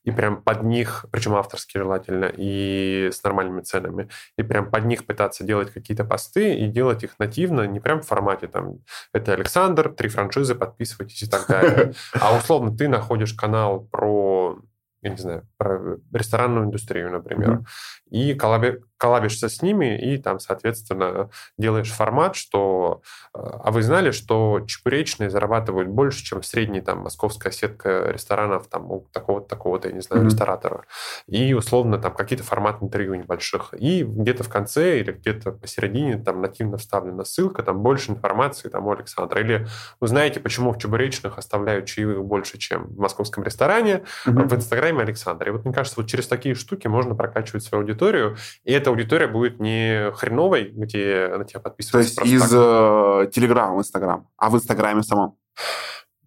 и прям под них, причем авторские желательно, и с нормальными ценами, и прям под них пытаться делать какие-то посты и делать их нативно, не прям в формате там это Александр, три франшизы, подписывайтесь и так далее. [laughs] А условно ты находишь канал про я не знаю, про ресторанную индустрию, например, mm-hmm. И коллаби- коллабишься с ними, и там, соответственно, делаешь формат, что... Э, а вы знали, что чебуречные зарабатывают больше, чем средний там московская сетка ресторанов там у такого-то, такого-то, я не знаю, mm-hmm. ресторатора. И, условно, там какие-то форматы интервью небольших. И где-то в конце или где-то посередине там нативно вставлена ссылка, там больше информации там у Александра. Или узнаете, почему в чебуречных оставляют чаевых больше, чем в московском ресторане, mm-hmm. в Инстаграме Александра. И вот мне кажется, вот через такие штуки можно прокачивать свою аудиторию, и это эта аудитория будет не хреновой, где на тебя подписываются. То есть из Телеграма в Инстаграм, а в Инстаграме самом?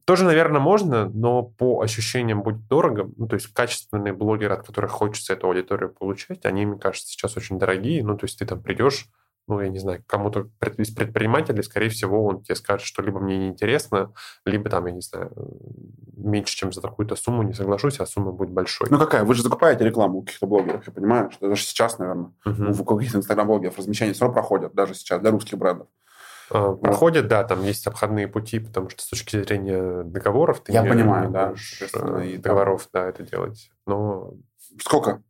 Тоже, наверное, можно, но по ощущениям будет дорого. Ну, то есть качественные блогеры, от которых хочется эту аудиторию получать, они, мне кажется, сейчас очень дорогие. Ну, то есть ты там придешь, ну, я не знаю, кому-то из предпринимателей, скорее всего, он тебе скажет, что либо мне неинтересно, либо там, я не знаю, меньше, чем за такую-то сумму не соглашусь, а сумма будет большой. Ну, какая? Вы же закупаете рекламу у каких-то блогеров, я понимаю, что даже сейчас, наверное, uh-huh. у каких-то инстаграм-блогеров размещения все равно проходят, даже сейчас, для русских брендов. А, проходят, да, там есть обходные пути, потому что с точки зрения договоров ты я не, понимаю, не да, можешь э, и договоров, да, это делать. Но сколько?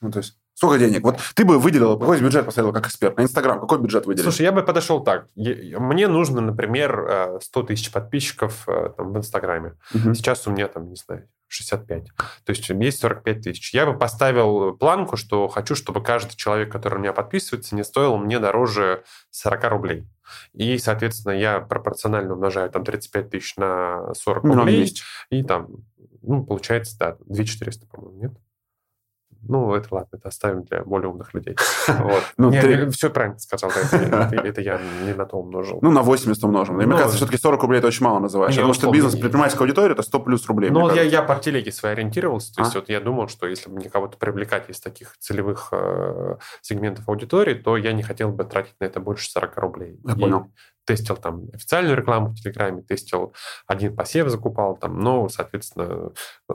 Ну, то есть Сколько денег? Вот ты бы выделил, какой бюджет поставил как эксперт на Инстаграм? Какой бюджет выделил? Слушай, я бы подошел так. Мне нужно, например, 100 э, тысяч подписчиков э, там, в Инстаграме. Угу. Сейчас у меня там, не знаю, 65. То есть есть 45 тысяч. Я бы поставил планку, что хочу, чтобы каждый человек, который у меня подписывается, не стоил мне дороже 40 рублей. И, соответственно, я пропорционально умножаю там 35 тысяч на 40 рублей. И там, ну, получается, да, 2400, по-моему, нет? Ну, это ладно, это оставим для более умных людей. [laughs] Вот. Ну, ты... Все правильно сказал, [laughs] это, я не на то умножил. Ну, на 80 умножим. Мне ну, кажется, все-таки 40 рублей это очень мало называешь. Потому что бизнес, предпринимательская аудитория, это 100 плюс рублей. Ну, я, я по телеге своей ориентировался. То есть, а? вот я думал, что если бы мне кого-то привлекать из таких целевых э, сегментов аудитории, то я не хотел бы тратить на это больше 40 рублей. Я и, понял тестил там официальную рекламу в Телеграме, тестил один посев, закупал там, но, соответственно, э,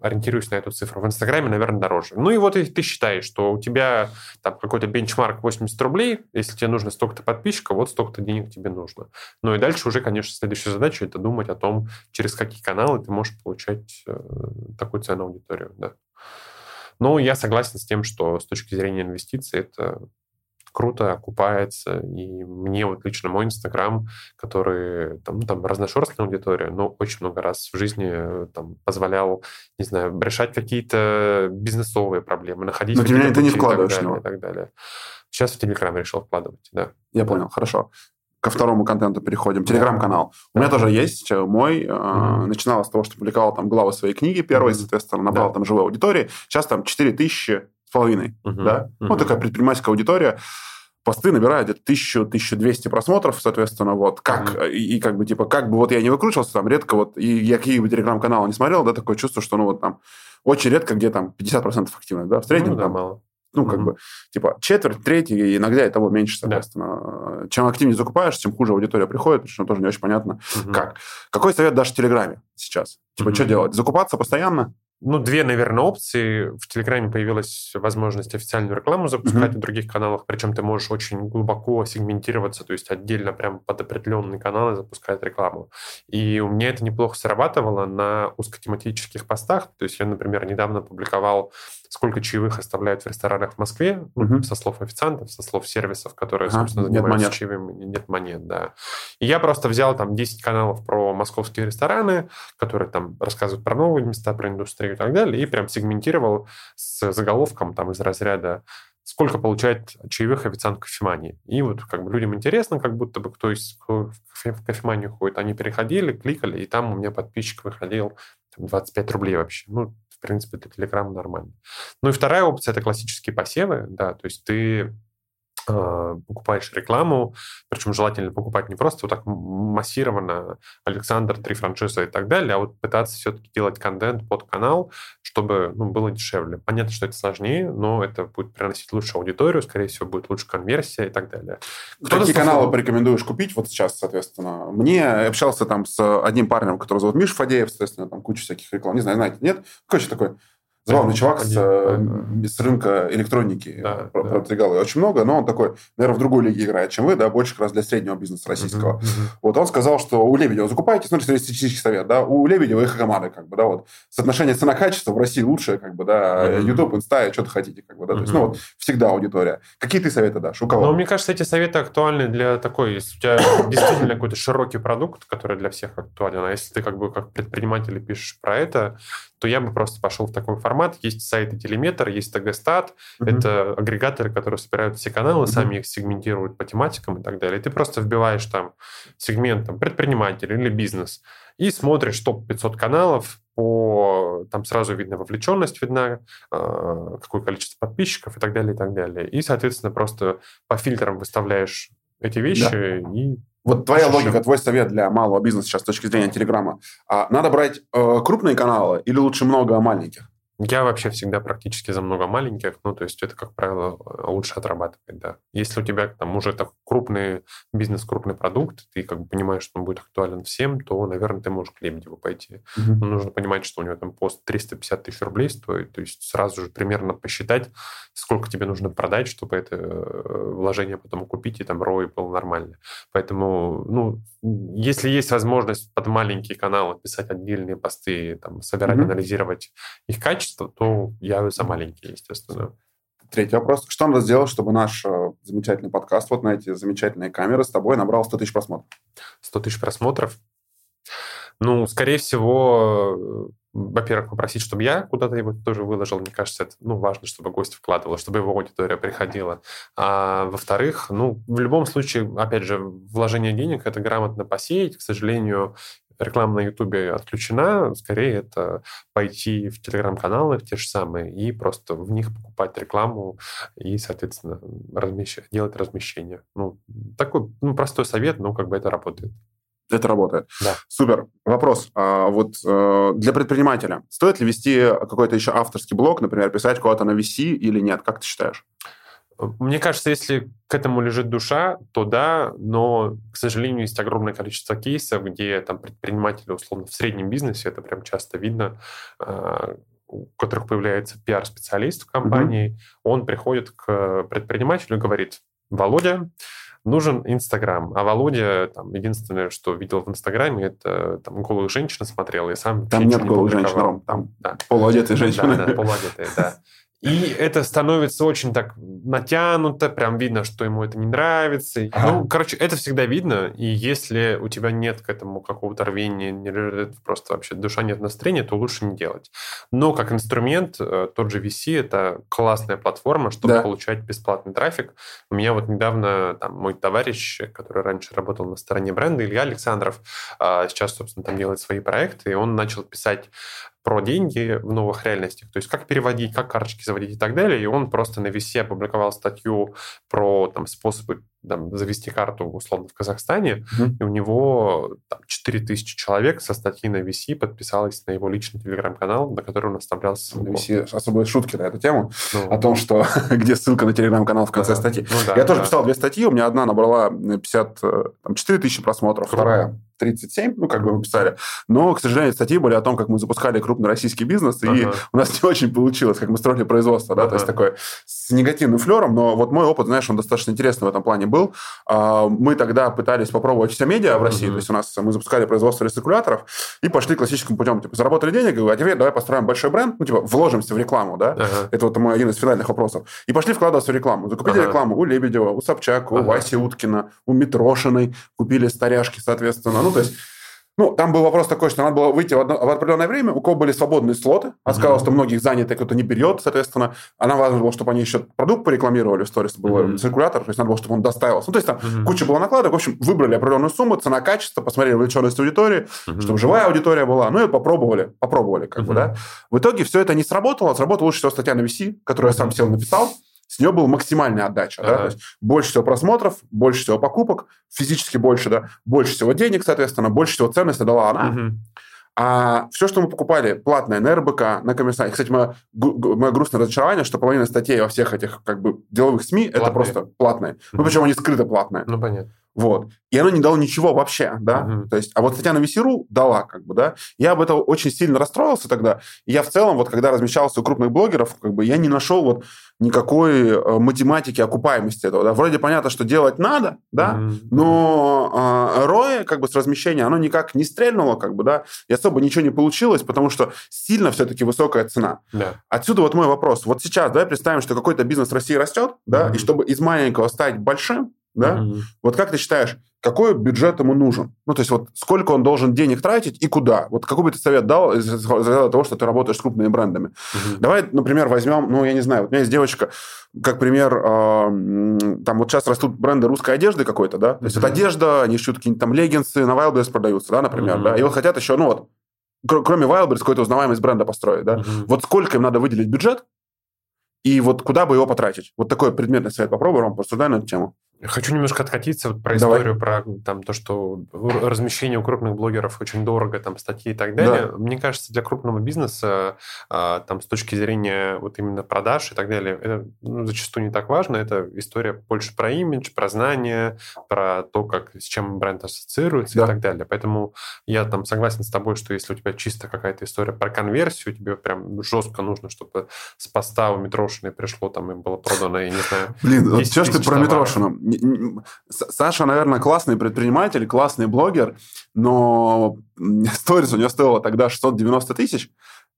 ориентируюсь на эту цифру. В Инстаграме, наверное, дороже. Ну и вот если ты считаешь, что у тебя там какой-то бенчмарк 80 рублей, если тебе нужно столько-то подписчиков, вот столько-то денег тебе нужно. Ну и дальше уже, конечно, следующая задача – это думать о том, через какие каналы ты можешь получать э, такую цену аудиторию. Да. Но я согласен с тем, что с точки зрения инвестиций это круто окупается. И мне вот лично мой Инстаграм, который там, ну, там разношерстная аудитория, но очень много раз в жизни э, там позволял, не знаю, решать какие-то бизнесовые проблемы, находить... Но тебя это не вкладываешь, и так, далее, и так далее. Сейчас в Телеграм решил вкладывать, да. Я понял, хорошо ко второму контенту переходим. Телеграм-канал. У меня тоже есть э, мой. Mm-hmm. Начинал с того, что публиковал там главы своей книги первой, mm-hmm. соответственно, набрал да. там живой аудитории. Сейчас там 4 тысячи с половиной, uh-huh, да? Uh-huh. Вот такая предпринимательская аудитория. Посты набирают где-то 1000-1200 просмотров, соответственно, вот как, uh-huh. и, и как бы, типа, как бы вот я не выкручивался, там редко вот, и я какие бы телеграм-каналы не смотрел, да, такое чувство, что, ну, вот там, очень редко, где там 50% активность, да, в среднем ну, да, там, мало. Ну, как mm-hmm. бы, типа, четверть, треть, и иногда и того меньше, соответственно. Да. Чем активнее закупаешь, тем хуже аудитория приходит, причем тоже не очень понятно, mm-hmm. как. Какой совет дашь в Телеграме сейчас? Типа, mm-hmm. что делать? Закупаться постоянно? Ну, две, наверное, опции. В Телеграме появилась возможность официальную рекламу запускать mm-hmm. в других каналах, причем ты можешь очень глубоко сегментироваться, то есть отдельно прям под определенные каналы запускать рекламу. И у меня это неплохо срабатывало на узкотематических постах. То есть я, например, недавно публиковал сколько чаевых оставляют в ресторанах в Москве, угу. со слов официантов, со слов сервисов, которые, ага, собственно, занимаются нет чаевыми. Нет монет, да. И я просто взял там 10 каналов про московские рестораны, которые там рассказывают про новые места, про индустрию и так далее, и прям сегментировал с заголовком там из разряда сколько получает чаевых официант кофемании. И вот как бы людям интересно, как будто бы кто из в кофеманию ходит. Они переходили, кликали, и там у меня подписчик выходил там, 25 рублей вообще. Ну, в принципе, для Telegram нормально. Ну и вторая опция – это классические посевы, да, то есть ты покупаешь рекламу, причем желательно покупать не просто вот так массированно Александр, три франшизы и так далее, а вот пытаться все-таки делать контент под канал, чтобы ну, было дешевле. Понятно, что это сложнее, но это будет приносить лучшую аудиторию, скорее всего, будет лучше конверсия и так далее. Кто Какие каналы порекомендуешь купить вот сейчас, соответственно? Мне общался там с одним парнем, который зовут Миша Фадеев, соответственно, там куча всяких реклам. Не знаю, знаете, нет? Короче, такой Забавный чувак с, э, с рынка электроники да, продвигал да. очень много, но он такой, наверное, в другой лиге играет, чем вы, да, больше как раз для среднего бизнеса российского. Uh-huh, uh-huh. Вот он сказал, что у Лебедева закупайте, смотрите, статистический совет, да, у Лебедева их команды, как бы, да, вот, соотношение цена-качество в России лучше, как бы, да, uh-huh. YouTube, Инста, что-то хотите, как бы, да, uh-huh. то есть, ну, вот, всегда аудитория. Какие ты советы дашь? У кого? Ну, мне кажется, эти советы актуальны для такой, если у тебя [coughs] действительно какой-то широкий продукт, который для всех актуален, а если ты, как бы, как предприниматель пишешь про это, то я бы просто пошел в такой формат. Есть сайты Телеметр, есть ТГСтат. Mm-hmm. Это агрегаторы, которые собирают все каналы, mm-hmm. сами их сегментируют по тематикам и так далее. И ты просто вбиваешь там сегмент там, предприниматель или бизнес и смотришь топ-500 каналов, по там сразу видно вовлеченность, видна, э, какое количество подписчиков и так далее, и так далее. И, соответственно, просто по фильтрам выставляешь эти вещи да. и вот твоя Слушай. логика, твой совет для малого бизнеса сейчас с точки зрения Телеграма. А надо брать э, крупные каналы или лучше много маленьких? Я вообще всегда практически за много маленьких, ну, то есть это, как правило, лучше отрабатывать, да. Если у тебя там уже так крупный бизнес, крупный продукт, ты как бы понимаешь, что он будет актуален всем, то, наверное, ты можешь к Лебедеву пойти. Угу. Но нужно понимать, что у него там пост 350 тысяч рублей стоит, то есть сразу же примерно посчитать, сколько тебе нужно продать, чтобы это э, вложение потом купить, и там ROI был нормальный. Поэтому, ну, если есть возможность под маленькие каналы писать отдельные посты, там, собирать, угу. анализировать их качество, качество, то я за маленькие, естественно. Третий вопрос. Что надо сделать, чтобы наш э, замечательный подкаст, вот на эти замечательные камеры с тобой набрал 100 тысяч просмотров? 100 тысяч просмотров? Ну, скорее всего, э, во-первых, попросить, чтобы я куда-то его тоже выложил. Мне кажется, это ну, важно, чтобы гость вкладывал, чтобы его аудитория приходила. А во-вторых, ну, в любом случае, опять же, вложение денег – это грамотно посеять. К сожалению, реклама на Ютубе отключена, скорее это пойти в телеграм-каналы, в те же самые, и просто в них покупать рекламу и, соответственно, размещать, делать размещение. Ну, такой ну, простой совет, но как бы это работает. Это работает. Да. Супер. Вопрос. А, вот э, для предпринимателя стоит ли вести какой-то еще авторский блог, например, писать куда-то на VC или нет? Как ты считаешь? Мне кажется, если к этому лежит душа, то да, но, к сожалению, есть огромное количество кейсов, где там предприниматели, условно, в среднем бизнесе, это прям часто видно, а, у которых появляется пиар-специалист в компании, mm-hmm. он приходит к предпринимателю и говорит, Володя, нужен Инстаграм. А Володя, там, единственное, что видел в Инстаграме, это там голых женщин смотрел, и сам Там нет голых женщин, Ром, там да. полуодетые женщины. Да, да, полуодетые, да. И это становится очень так натянуто, прям видно, что ему это не нравится. Ага. Ну, короче, это всегда видно, и если у тебя нет к этому какого-то рвения, просто вообще душа нет настроения, то лучше не делать. Но как инструмент, э, тот же VC — это классная платформа, чтобы да. получать бесплатный трафик. У меня вот недавно там, мой товарищ, который раньше работал на стороне бренда, Илья Александров, а сейчас, собственно, там делает свои проекты, и он начал писать про деньги в новых реальностях, то есть как переводить, как карточки заводить и так далее. И он просто на VC опубликовал статью про там, способы там, завести карту, условно, в Казахстане, mm-hmm. и у него там, 4000 человек со статьи на VC подписалось на его личный телеграм-канал, на который он оставлялся. На VC особые шутки на эту тему, ну, о том, что [laughs] где ссылка на телеграм-канал в конце да. статьи. Ну, да, Я да. тоже писал две статьи, у меня одна набрала 54 тысячи просмотров, Круто. вторая 37, ну, как бы мы писали. Но, к сожалению, статьи были о том, как мы запускали крупный российский бизнес, ага. и у нас не очень получилось, как мы строили производство, да, ага. то есть такое с негативным флером, но вот мой опыт, знаешь, он достаточно интересный в этом плане был. А, мы тогда пытались попробовать все медиа в России, ага. то есть у нас мы запускали производство рециркуляторов и пошли классическим путем, типа, заработали денег, а теперь давай построим большой бренд, ну, типа, вложимся в рекламу, да, ага. это вот мой один из финальных вопросов. И пошли вкладываться в рекламу. Закупили ага. рекламу у Лебедева, у Собчак, у ага. Васи Уткина, у Митрошиной, купили старяшки, соответственно. Ну, то есть ну, там был вопрос такой, что надо было выйти в, одно, в определенное время, у кого были свободные слоты. А сказала, что многих заняты, кто-то не берет, соответственно. Она важно было, чтобы они еще продукт порекламировали в сторис, был mm-hmm. циркулятор, то есть надо было, чтобы он доставился. Ну, то есть там mm-hmm. куча была накладок. В общем, выбрали определенную сумму, цена, качество, посмотрели вовлеченность аудитории, mm-hmm. чтобы живая аудитория была. Ну, и попробовали, попробовали, как mm-hmm. бы, да. В итоге все это не сработало. Сработала лучше всего статья на VC, которую mm-hmm. я сам сел написал с нее была максимальная отдача. Ага. Да? То есть больше всего просмотров, больше всего покупок, физически больше, да, больше всего денег, соответственно, больше всего ценности дала она. Угу. А все, что мы покупали, платное на РБК, на комиссарии. Кстати, мое, мое грустное разочарование, что половина статей во всех этих как бы деловых СМИ платные. это просто платные. Ну, причем они скрыто платные. Ну, понятно. Вот. И оно не дало ничего вообще, да. Uh-huh. То есть, а вот статья на VC.ru дала, как бы, да. Я об этом очень сильно расстроился тогда. И я в целом, вот когда размещался у крупных блогеров, как бы, я не нашел вот никакой э, математики окупаемости этого. Да? Вроде понятно, что делать надо, да, mm-hmm. но э, ROI, как бы с размещения, оно никак не стрельнуло, как бы, да, и особо ничего не получилось, потому что сильно все-таки высокая цена. Yeah. Отсюда вот мой вопрос. Вот сейчас, давай представим, что какой-то бизнес в России растет, да, mm-hmm. и чтобы из маленького стать большим, да, mm-hmm. вот как ты считаешь, какой бюджет ему нужен. Ну, то есть вот сколько он должен денег тратить и куда. Вот какой бы ты совет дал из-за того, что ты работаешь с крупными брендами. Угу. Давай, например, возьмем, ну, я не знаю, вот у меня есть девочка, как пример, э, там вот сейчас растут бренды русской одежды какой-то, да, то есть вот одежда, они шьют какие-нибудь там леггинсы, на Wildberries продаются, да, например, угу. да, и вот хотят еще, ну вот, кроме Wildberries, какой-то узнаваемость бренда построить, да. Угу. Вот сколько им надо выделить бюджет, и вот куда бы его потратить? Вот такой предметный совет попробуем, Ром, порассуждай на эту тему. Хочу немножко откатиться вот про Давай. историю про там, то, что размещение у крупных блогеров очень дорого, там статьи и так далее. Да. Мне кажется, для крупного бизнеса а, там с точки зрения вот именно продаж и так далее, это ну, зачастую не так важно. Это история больше про имидж, про знания, про то, как с чем бренд ассоциируется да. и так далее. Поэтому я там согласен с тобой, что если у тебя чисто какая-то история про конверсию, тебе прям жестко нужно, чтобы с поста у Митрошиной пришло там и было продано, я не знаю. Блин, вот что ты про Митрошину? Саша, наверное, классный предприниматель, классный блогер, но [laughs] сторис у него стоило тогда 690 тысяч,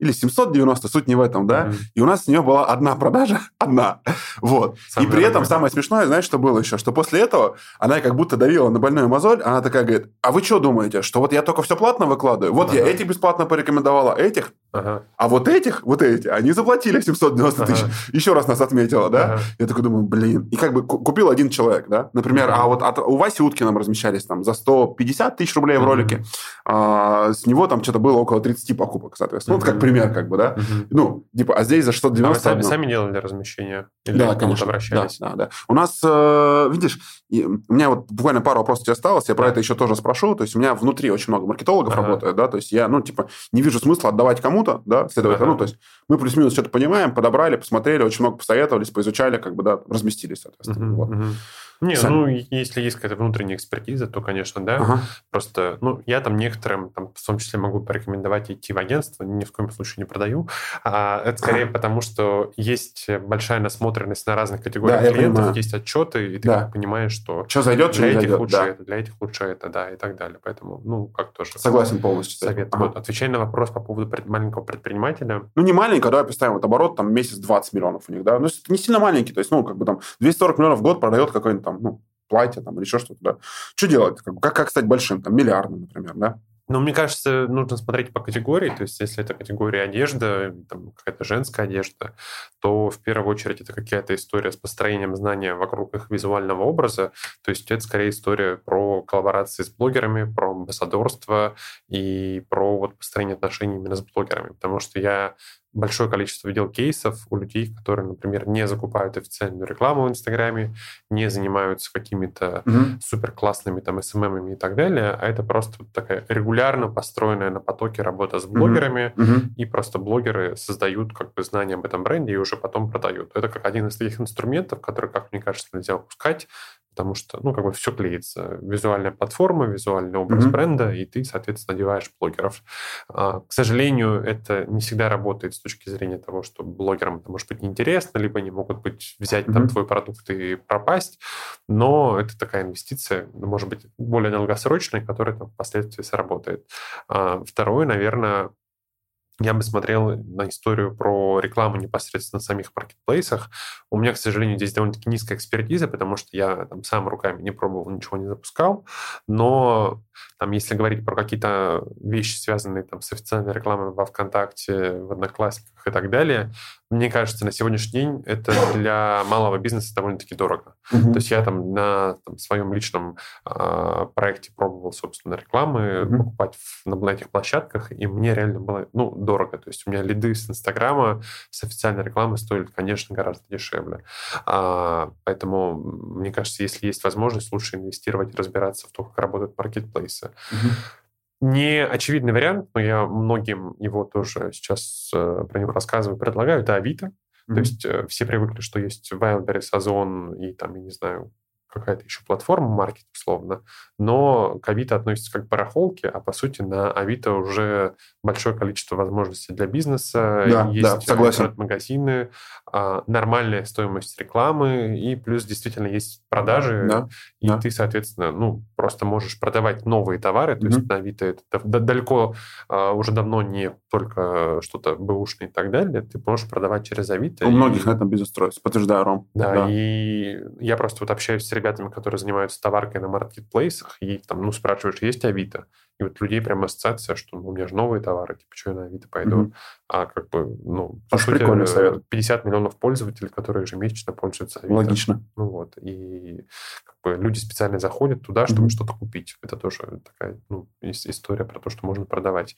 или 790, суть не в этом, да, mm-hmm. и у нас с нее была одна продажа, [laughs] одна, вот. Самое и при этом самое смешное, знаешь, что было еще, что после этого она как будто давила на больную мозоль, она такая говорит, а вы что думаете, что вот я только все платно выкладываю? Вот ага. я этих бесплатно порекомендовала, этих, ага. а вот этих, вот эти, они заплатили 790 ага. тысяч. Еще раз нас отметила, да? Ага. Я такой думаю, блин. И как бы купил один человек, да? Например, ага. а вот от, у Васи Уткина размещались там за 150 тысяч рублей в ролике. А, с него там что-то было около 30 покупок, соответственно. Ну, вот как пример, как бы, да? Ну, типа, а здесь за 690... А вы сами, сами делали размещение? Или да, конечно. обращались? Да, да, да. У нас, э, видишь, у меня вот буквально пару вопросов осталось, я про это еще тоже спрошу. То есть у меня внутри очень много маркетологов ага. работает, да, то есть я, ну, типа, не вижу смысла отдавать кому-то, да, следовательно, ага. ну, то есть мы плюс-минус что-то понимаем, подобрали, посмотрели, очень много посоветовались, поизучали, как бы, да, разместились, соответственно. Угу, вот. угу. Не, Сами. ну, если есть какая-то внутренняя экспертиза, то, конечно, да. Ага. Просто, ну, я там некоторым, там, в том числе могу порекомендовать идти в агентство, ни в коем случае не продаю. А это скорее ага. [laughs] потому, что есть большая насмотренность на разных категориях да, клиентов, есть отчеты, и ты да. понимаешь, что... Что зайдет, для этих зайдет, лучше да. это, для этих лучше это, да, и так далее. Поэтому, ну, как тоже. Согласен полностью. Совет. Ага. Вот, отвечая на вопрос по поводу маленького предпринимателя. Ну, не маленького, давай представим, вот оборот там месяц 20 миллионов у них, да. Ну, это не сильно маленький, то есть, ну, как бы там 240 миллионов в год продает какой-нибудь там, ну, платье там, или еще что-то, да. Что делать? Как, как стать большим? Там, миллиардным, например, да? Ну, мне кажется, нужно смотреть по категории. То есть, если это категория одежда, там, какая-то женская одежда, то в первую очередь это какая-то история с построением знания вокруг их визуального образа. То есть, это скорее история про коллаборации с блогерами, про амбассадорство и про вот построение отношений именно с блогерами. Потому что я большое количество видел кейсов у людей, которые, например, не закупают официальную рекламу в Инстаграме, не занимаются какими-то mm-hmm. супер классными там СММами и так далее, а это просто такая регулярно построенная на потоке работа с блогерами, mm-hmm. и просто блогеры создают как бы знания об этом бренде и уже потом продают. Это как один из таких инструментов, который, как мне кажется, нельзя упускать, потому что, ну, как бы все клеится. Визуальная платформа, визуальный образ mm-hmm. бренда, и ты, соответственно, одеваешь блогеров. А, к сожалению, это не всегда работает с точки зрения того, что блогерам это может быть неинтересно, либо они могут быть взять mm-hmm. там твой продукт и пропасть, но это такая инвестиция, может быть, более долгосрочная, которая там впоследствии сработает. А, второе, наверное, я бы смотрел на историю про рекламу непосредственно на самих маркетплейсах. У меня, к сожалению, здесь довольно-таки низкая экспертиза, потому что я там сам руками не пробовал, ничего не запускал. Но там, если говорить про какие-то вещи, связанные там, с официальной рекламой во ВКонтакте, в Одноклассниках и так далее, мне кажется, на сегодняшний день это для малого бизнеса довольно-таки дорого. Mm-hmm. То есть я там на там, своем личном э, проекте пробовал, собственно, рекламы mm-hmm. покупать в, на, на этих площадках, и мне реально было, ну, дорого. То есть у меня лиды с Инстаграма, с официальной рекламы стоили, конечно, гораздо дешевле. А, поэтому, мне кажется, если есть возможность, лучше инвестировать и разбираться в то, как работают маркетплейсы. Mm-hmm. Не очевидный вариант, но я многим его тоже сейчас э, про него рассказываю, предлагаю, это Авито. Mm-hmm. То есть э, все привыкли, что есть Wildberries, Озон и там, я не знаю, какая-то еще платформа, маркет условно, но к Авито относится как к барахолке, а по сути на Авито уже большое количество возможностей для бизнеса, да, есть да, магазины, а, нормальная стоимость рекламы, и плюс действительно есть продажи, да, и да. ты, соответственно, ну, просто можешь продавать новые товары, то mm-hmm. есть на Авито это далеко а, уже давно не только что-то бэушное и так далее, ты можешь продавать через Авито. У и... многих на этом бизнес строится, подтверждаю, Ром. Да, да, и я просто вот общаюсь с ребятами, которые занимаются товаркой на маркетплейсах, и там, ну, спрашиваешь, есть Авито? И вот людей прям ассоциация, что ну, у меня же новые товары, типа, что я на Авито пойду? Mm-hmm. А как бы, ну, по сути, совет. 50 миллионов пользователей, которые ежемесячно пользуются Авито. Логично. Ну вот, и как бы люди специально заходят туда, чтобы mm-hmm. что-то купить. Это тоже такая, ну, история про то, что можно продавать.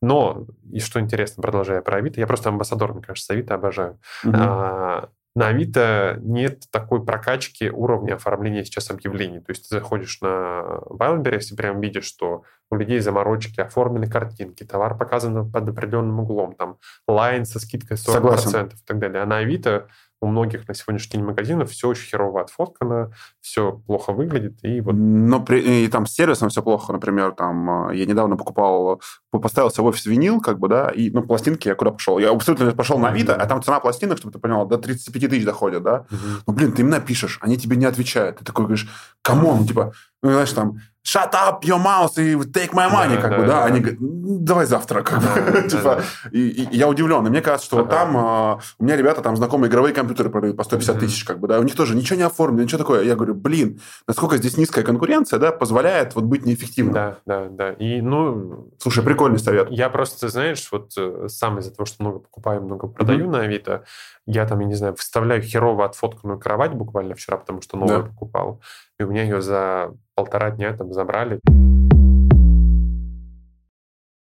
Но, и что интересно, продолжая про Авито, я просто амбассадор, мне кажется, Авито обожаю. Mm-hmm. А, на Авито нет такой прокачки уровня оформления сейчас объявлений. То есть ты заходишь на Wildberries и прям видишь, что у людей заморочки, оформлены картинки, товар показан под определенным углом, там лайн со скидкой 40% Согласен. и так далее. А на Авито у многих на сегодняшний день магазинов все очень херово отфоткано, все плохо выглядит. И, вот... Но при, и там с сервисом все плохо. Например, там э, я недавно покупал, поставился в офис винил, как бы, да, и, ну, пластинки я куда пошел? Я абсолютно пошел на Авито, а там цена пластинок, чтобы ты понял, до 35 тысяч доходит, да? Ну, блин, ты им напишешь, они тебе не отвечают. Ты такой говоришь, come on, типа, ну, знаешь, там, shut up your mouth и take my money, да, как да, бы, да, да. они говорят, давай завтра, как [laughs] да, бы, типа, да. И, и я удивлен, и мне кажется, что ага. вот там, а, у меня ребята там знакомые игровые компьютеры продают по 150 тысяч, как бы, да, у них тоже ничего не оформлено, ничего такое, я говорю, блин, насколько здесь низкая конкуренция, да, позволяет вот быть неэффективным. Да, да, да, и, ну... Слушай, прикольный совет. Я просто, знаешь, вот э, сам из-за того, что много покупаю, много продаю mm-hmm. на Авито, я там, я не знаю, вставляю херово отфотканную кровать буквально вчера, потому что новую да. покупал, и у меня ее за полтора дня там забрали.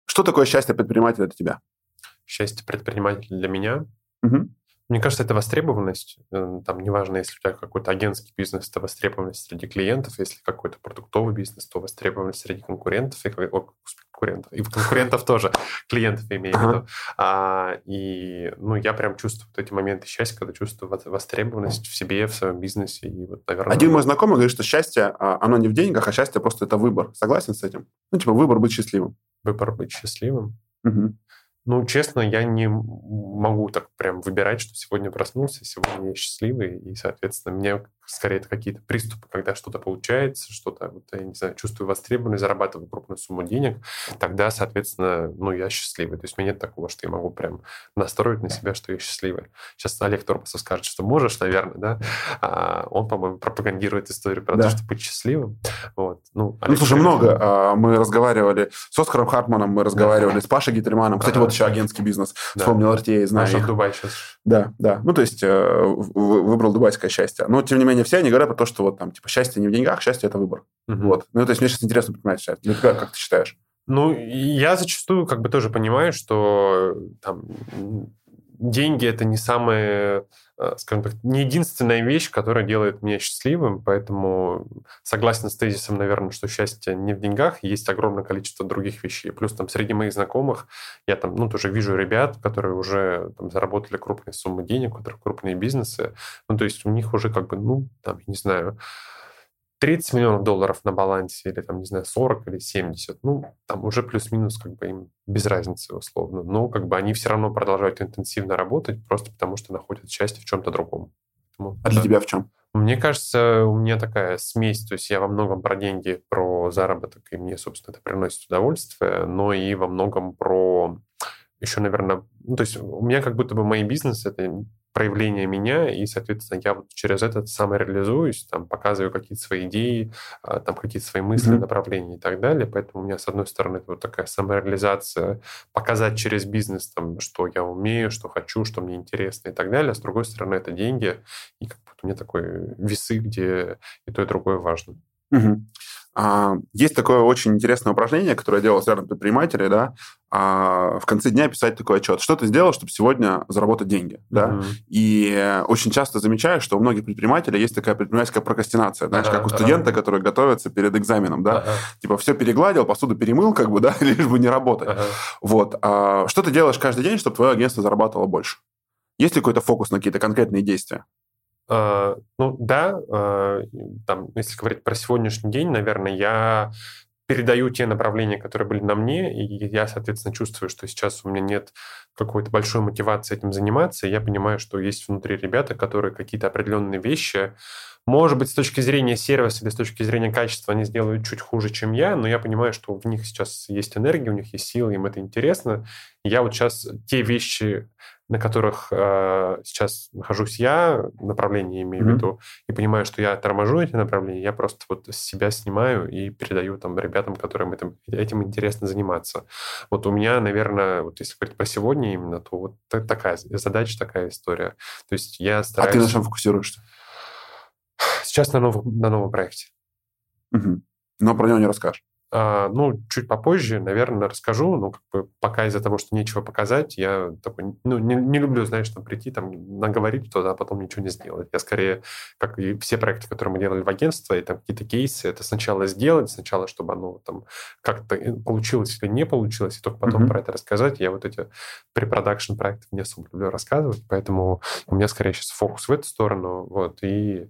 Что такое счастье предпринимателя для тебя? Счастье предпринимателя для меня? Угу. Мне кажется, это востребованность. Э, там неважно, если у тебя какой-то агентский бизнес, это востребованность среди клиентов. Если какой-то продуктовый бизнес, то востребованность среди конкурентов. И, о, конкурентов. И конкурентов тоже. [laughs] Клиентов имею в виду. А, и ну, я прям чувствую вот эти моменты счастья, когда чувствую востребованность в себе, в своем бизнесе. И вот, наверное, Один мой знакомый говорит, что счастье, а, оно не в деньгах, а счастье просто это выбор. Согласен с этим? Ну, типа выбор быть счастливым. Выбор быть счастливым? Угу. Ну, честно, я не могу так прям выбирать, что сегодня проснулся, сегодня я счастливый, и, соответственно, мне скорее это какие-то приступы, когда что-то получается, что-то, вот, я не знаю, чувствую востребованность, зарабатываю крупную сумму денег, тогда, соответственно, ну, я счастливый. То есть у меня нет такого, что я могу прям настроить на себя, что я счастливый. Сейчас Олег Тормасов скажет, что можешь, наверное, да? А он, по-моему, пропагандирует историю про да. то, что быть счастливым. Вот. Ну, ну слушай, много. А, мы разговаривали с Оскаром Хартманом, мы разговаривали да. с Пашей Гитерманом. Кстати, ага. вот еще агентский бизнес. Да. Вспомнил RTA, знаю. Наш в Дубае сейчас. Да, да. Ну, то есть э, выбрал дубайское счастье. Но, тем не менее, все они говорят про то, что вот там, типа, счастье не в деньгах, счастье – это выбор. Угу. Вот. Ну, то есть мне сейчас интересно понимать счастье. Ну, как, как ты считаешь? Ну, я зачастую как бы тоже понимаю, что там деньги – это не самое скажем так, не единственная вещь, которая делает меня счастливым, поэтому согласен с тезисом, наверное, что счастье не в деньгах, есть огромное количество других вещей. Плюс там среди моих знакомых я там, ну, тоже вижу ребят, которые уже там заработали крупные суммы денег, у которых крупные бизнесы, ну, то есть у них уже как бы, ну, там, не знаю, 30 миллионов долларов на балансе, или там, не знаю, 40 или 70, ну, там уже плюс-минус как бы им без разницы условно. Но как бы они все равно продолжают интенсивно работать, просто потому что находят счастье в чем-то другом. Поэтому, а для тебя в чем? Мне кажется, у меня такая смесь, то есть я во многом про деньги, про заработок, и мне, собственно, это приносит удовольствие, но и во многом про еще, наверное, ну, то есть у меня как будто бы мои бизнесы это проявление меня, и, соответственно, я вот через это самореализуюсь, там, показываю какие-то свои идеи, а, там, какие-то свои мысли, mm-hmm. направления и так далее. Поэтому у меня, с одной стороны, это вот такая самореализация, показать через бизнес, там, что я умею, что хочу, что мне интересно и так далее. А с другой стороны, это деньги, и как будто у меня такой весы, где и то, и другое важно. Mm-hmm. А, есть такое очень интересное упражнение, которое делал рядом предприниматели, да, а в конце дня писать такой отчет. Что ты сделал, чтобы сегодня заработать деньги, да? Uh-huh. И очень часто замечаю, что у многих предпринимателей есть такая предпринимательская прокрастинация, знаешь, uh-huh. как у студента, uh-huh. который готовится перед экзаменом, да? Uh-huh. Типа все перегладил, посуду перемыл, как бы, [laughs] да, лишь бы не работать. Uh-huh. Вот. А что ты делаешь каждый день, чтобы твое агентство зарабатывало больше? Есть ли какой-то фокус на какие-то конкретные действия? Uh, ну да, uh, там, если говорить про сегодняшний день, наверное, я передаю те направления, которые были на мне, и я, соответственно, чувствую, что сейчас у меня нет какой-то большой мотивации этим заниматься. Я понимаю, что есть внутри ребята, которые какие-то определенные вещи, может быть, с точки зрения сервиса или с точки зрения качества они сделают чуть хуже, чем я, но я понимаю, что в них сейчас есть энергия, у них есть силы, им это интересно. Я вот сейчас те вещи, на которых э, сейчас нахожусь я, направление имею mm-hmm. в виду, и понимаю, что я торможу эти направления, я просто вот с себя снимаю и передаю там ребятам, которым этим, этим интересно заниматься. Вот у меня, наверное, вот если говорить про сегодня именно, то вот такая задача, такая история. То есть я стараюсь... А ты на чем фокусируешься? Сейчас на новом, на новом проекте. Угу. Но про него не расскажешь. А, ну, чуть попозже, наверное, расскажу, но как бы пока из-за того, что нечего показать, я такой, ну, не, не люблю, знаешь, там прийти, там, наговорить что-то, а потом ничего не сделать. Я скорее, как и все проекты, которые мы делали в агентстве, и там какие-то кейсы, это сначала сделать, сначала, чтобы оно там как-то э, получилось или не получилось, и только потом mm-hmm. про это рассказать. Я вот эти препродакшн проекты не особо люблю рассказывать, поэтому у меня скорее сейчас фокус в эту сторону, вот, и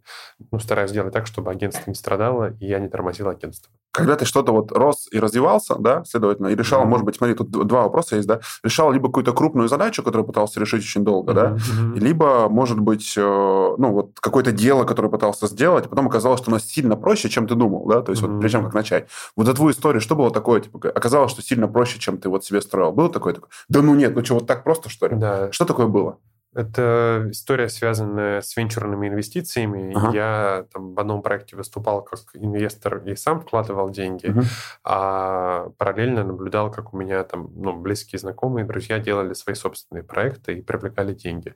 ну, стараюсь сделать так, чтобы агентство не страдало, и я не тормозил агентство. Когда ты что-то вот рос и развивался, да, следовательно, и решал, mm-hmm. может быть, смотри, тут два вопроса есть, да, решал либо какую-то крупную задачу, которую пытался решить очень долго, mm-hmm. да, mm-hmm. либо, может быть, э, ну, вот какое-то дело, которое пытался сделать, а потом оказалось, что оно сильно проще, чем ты думал, да, то есть mm-hmm. вот перед тем, как начать. Вот за твою историю, что было такое, типа, оказалось, что сильно проще, чем ты вот себе строил? Было такое? такое? Да ну нет, ну что, вот так просто, что ли? Да. Что такое было? Это история, связанная с венчурными инвестициями. Ага. Я там в одном проекте выступал как инвестор и сам вкладывал деньги, угу. а параллельно наблюдал, как у меня там ну, близкие знакомые, друзья делали свои собственные проекты и привлекали деньги.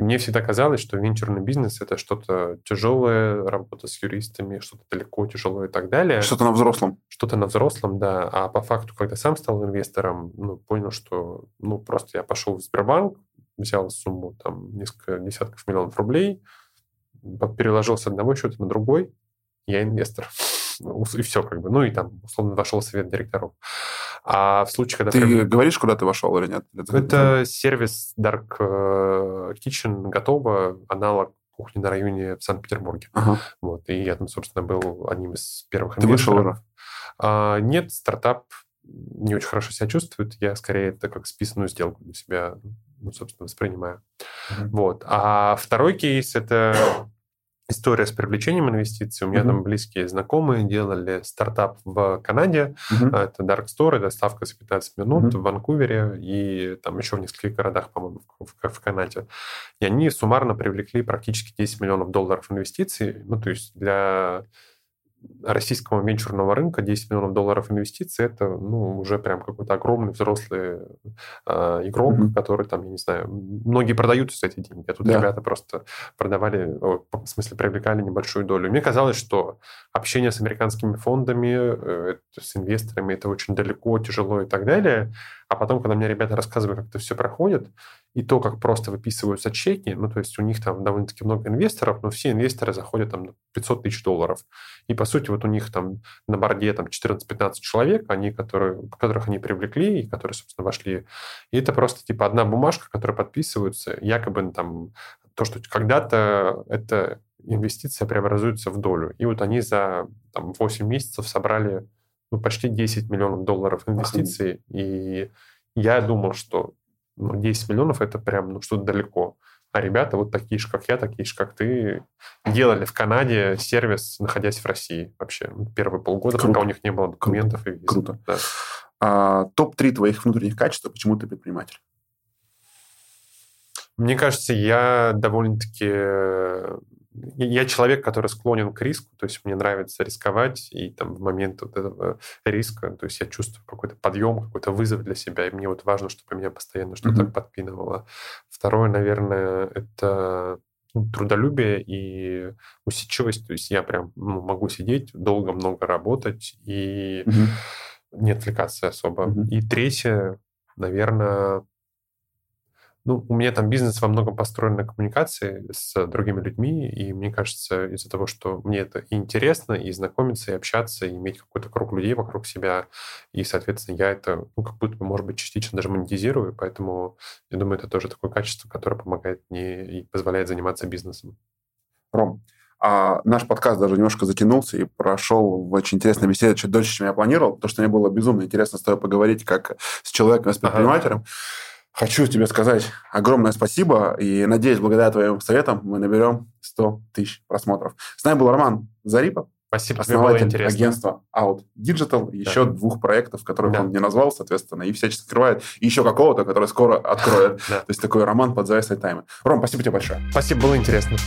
И мне всегда казалось, что венчурный бизнес это что-то тяжелое, работа с юристами, что-то далеко тяжелое и так далее. Что-то на взрослом. Что-то на взрослом, да. А по факту, когда сам стал инвестором, ну, понял, что ну, просто я пошел в Сбербанк, взял сумму там несколько десятков миллионов рублей, переложил с одного счета на другой, я инвестор. [laughs] И все, как бы. Ну, и там, условно, вошел совет директоров. А в случае, когда... Ты прям... говоришь, куда ты вошел или нет? Это сервис Dark э, Kitchen готово, аналог кухни на районе в Санкт-Петербурге. Ага. Вот, и я там, собственно, был одним из первых Ты инвесторов. вышел уже? А, нет, стартап не очень хорошо себя чувствует. Я скорее это как списанную сделку для себя ну, собственно, воспринимаю. Mm-hmm. Вот. А второй кейс — это история с привлечением инвестиций. У меня mm-hmm. там близкие знакомые делали стартап в Канаде. Mm-hmm. Это Dark Store, доставка за 15 минут mm-hmm. в Ванкувере и там еще в нескольких городах, по-моему, в, в Канаде. И они суммарно привлекли практически 10 миллионов долларов инвестиций. Ну, то есть для российского венчурного рынка 10 миллионов долларов инвестиций это ну, уже прям какой-то огромный взрослый э, игрок, mm-hmm. который там, я не знаю, многие продают за эти деньги, а тут да. ребята просто продавали, о, в смысле привлекали небольшую долю. Мне казалось, что общение с американскими фондами, э, с инвесторами это очень далеко, тяжело и так далее. А потом, когда мне ребята рассказывают, как это все проходит, и то, как просто выписываются чеки, ну, то есть у них там довольно-таки много инвесторов, но все инвесторы заходят там на 500 тысяч долларов. И, по сути, вот у них там на борде там 14-15 человек, они, которые, которых они привлекли, и которые, собственно, вошли. И это просто типа одна бумажка, которая подписывается, якобы там то, что когда-то эта инвестиция преобразуется в долю. И вот они за там, 8 месяцев собрали ну, почти 10 миллионов долларов инвестиций. Охренеть. И я думал, что ну, 10 миллионов это прям ну, что-то далеко. А ребята вот такие же, как я, такие же, как ты, делали в Канаде сервис, находясь в России вообще. Первые полгода, Круто. пока у них не было документов Круто. и визы. Круто. Да. А, топ-3 твоих внутренних качеств, почему ты предприниматель? Мне кажется, я довольно-таки я человек, который склонен к риску, то есть мне нравится рисковать, и там в момент вот этого риска, то есть я чувствую какой-то подъем, какой-то вызов для себя, и мне вот важно, чтобы меня постоянно что-то mm-hmm. подпинывало. Второе, наверное, это ну, трудолюбие и усидчивость, то есть я прям ну, могу сидеть, долго много работать и mm-hmm. не отвлекаться особо. Mm-hmm. И третье, наверное, ну, у меня там бизнес во многом построен на коммуникации с другими людьми, и мне кажется, из-за того, что мне это и интересно, и знакомиться, и общаться, и иметь какой-то круг людей вокруг себя, и, соответственно, я это, ну, как будто бы, может быть, частично даже монетизирую, поэтому я думаю, это тоже такое качество, которое помогает мне и позволяет заниматься бизнесом. Ром, а наш подкаст даже немножко затянулся и прошел в очень интересной беседе чуть дольше, чем я планировал, потому что мне было безумно интересно с тобой поговорить как с человеком, с предпринимателем. Ага. Хочу тебе сказать огромное спасибо, и надеюсь, благодаря твоим советам мы наберем 100 тысяч просмотров. С нами был Роман Зарипов, Спасибо, основатель агентства Out Digital, да. еще двух проектов, которых да. он не назвал, соответственно, и всячески скрывает, и еще какого-то, который скоро откроет. [laughs] То есть такой роман под завесой таймы. Ром, спасибо тебе большое. Спасибо, было интересно.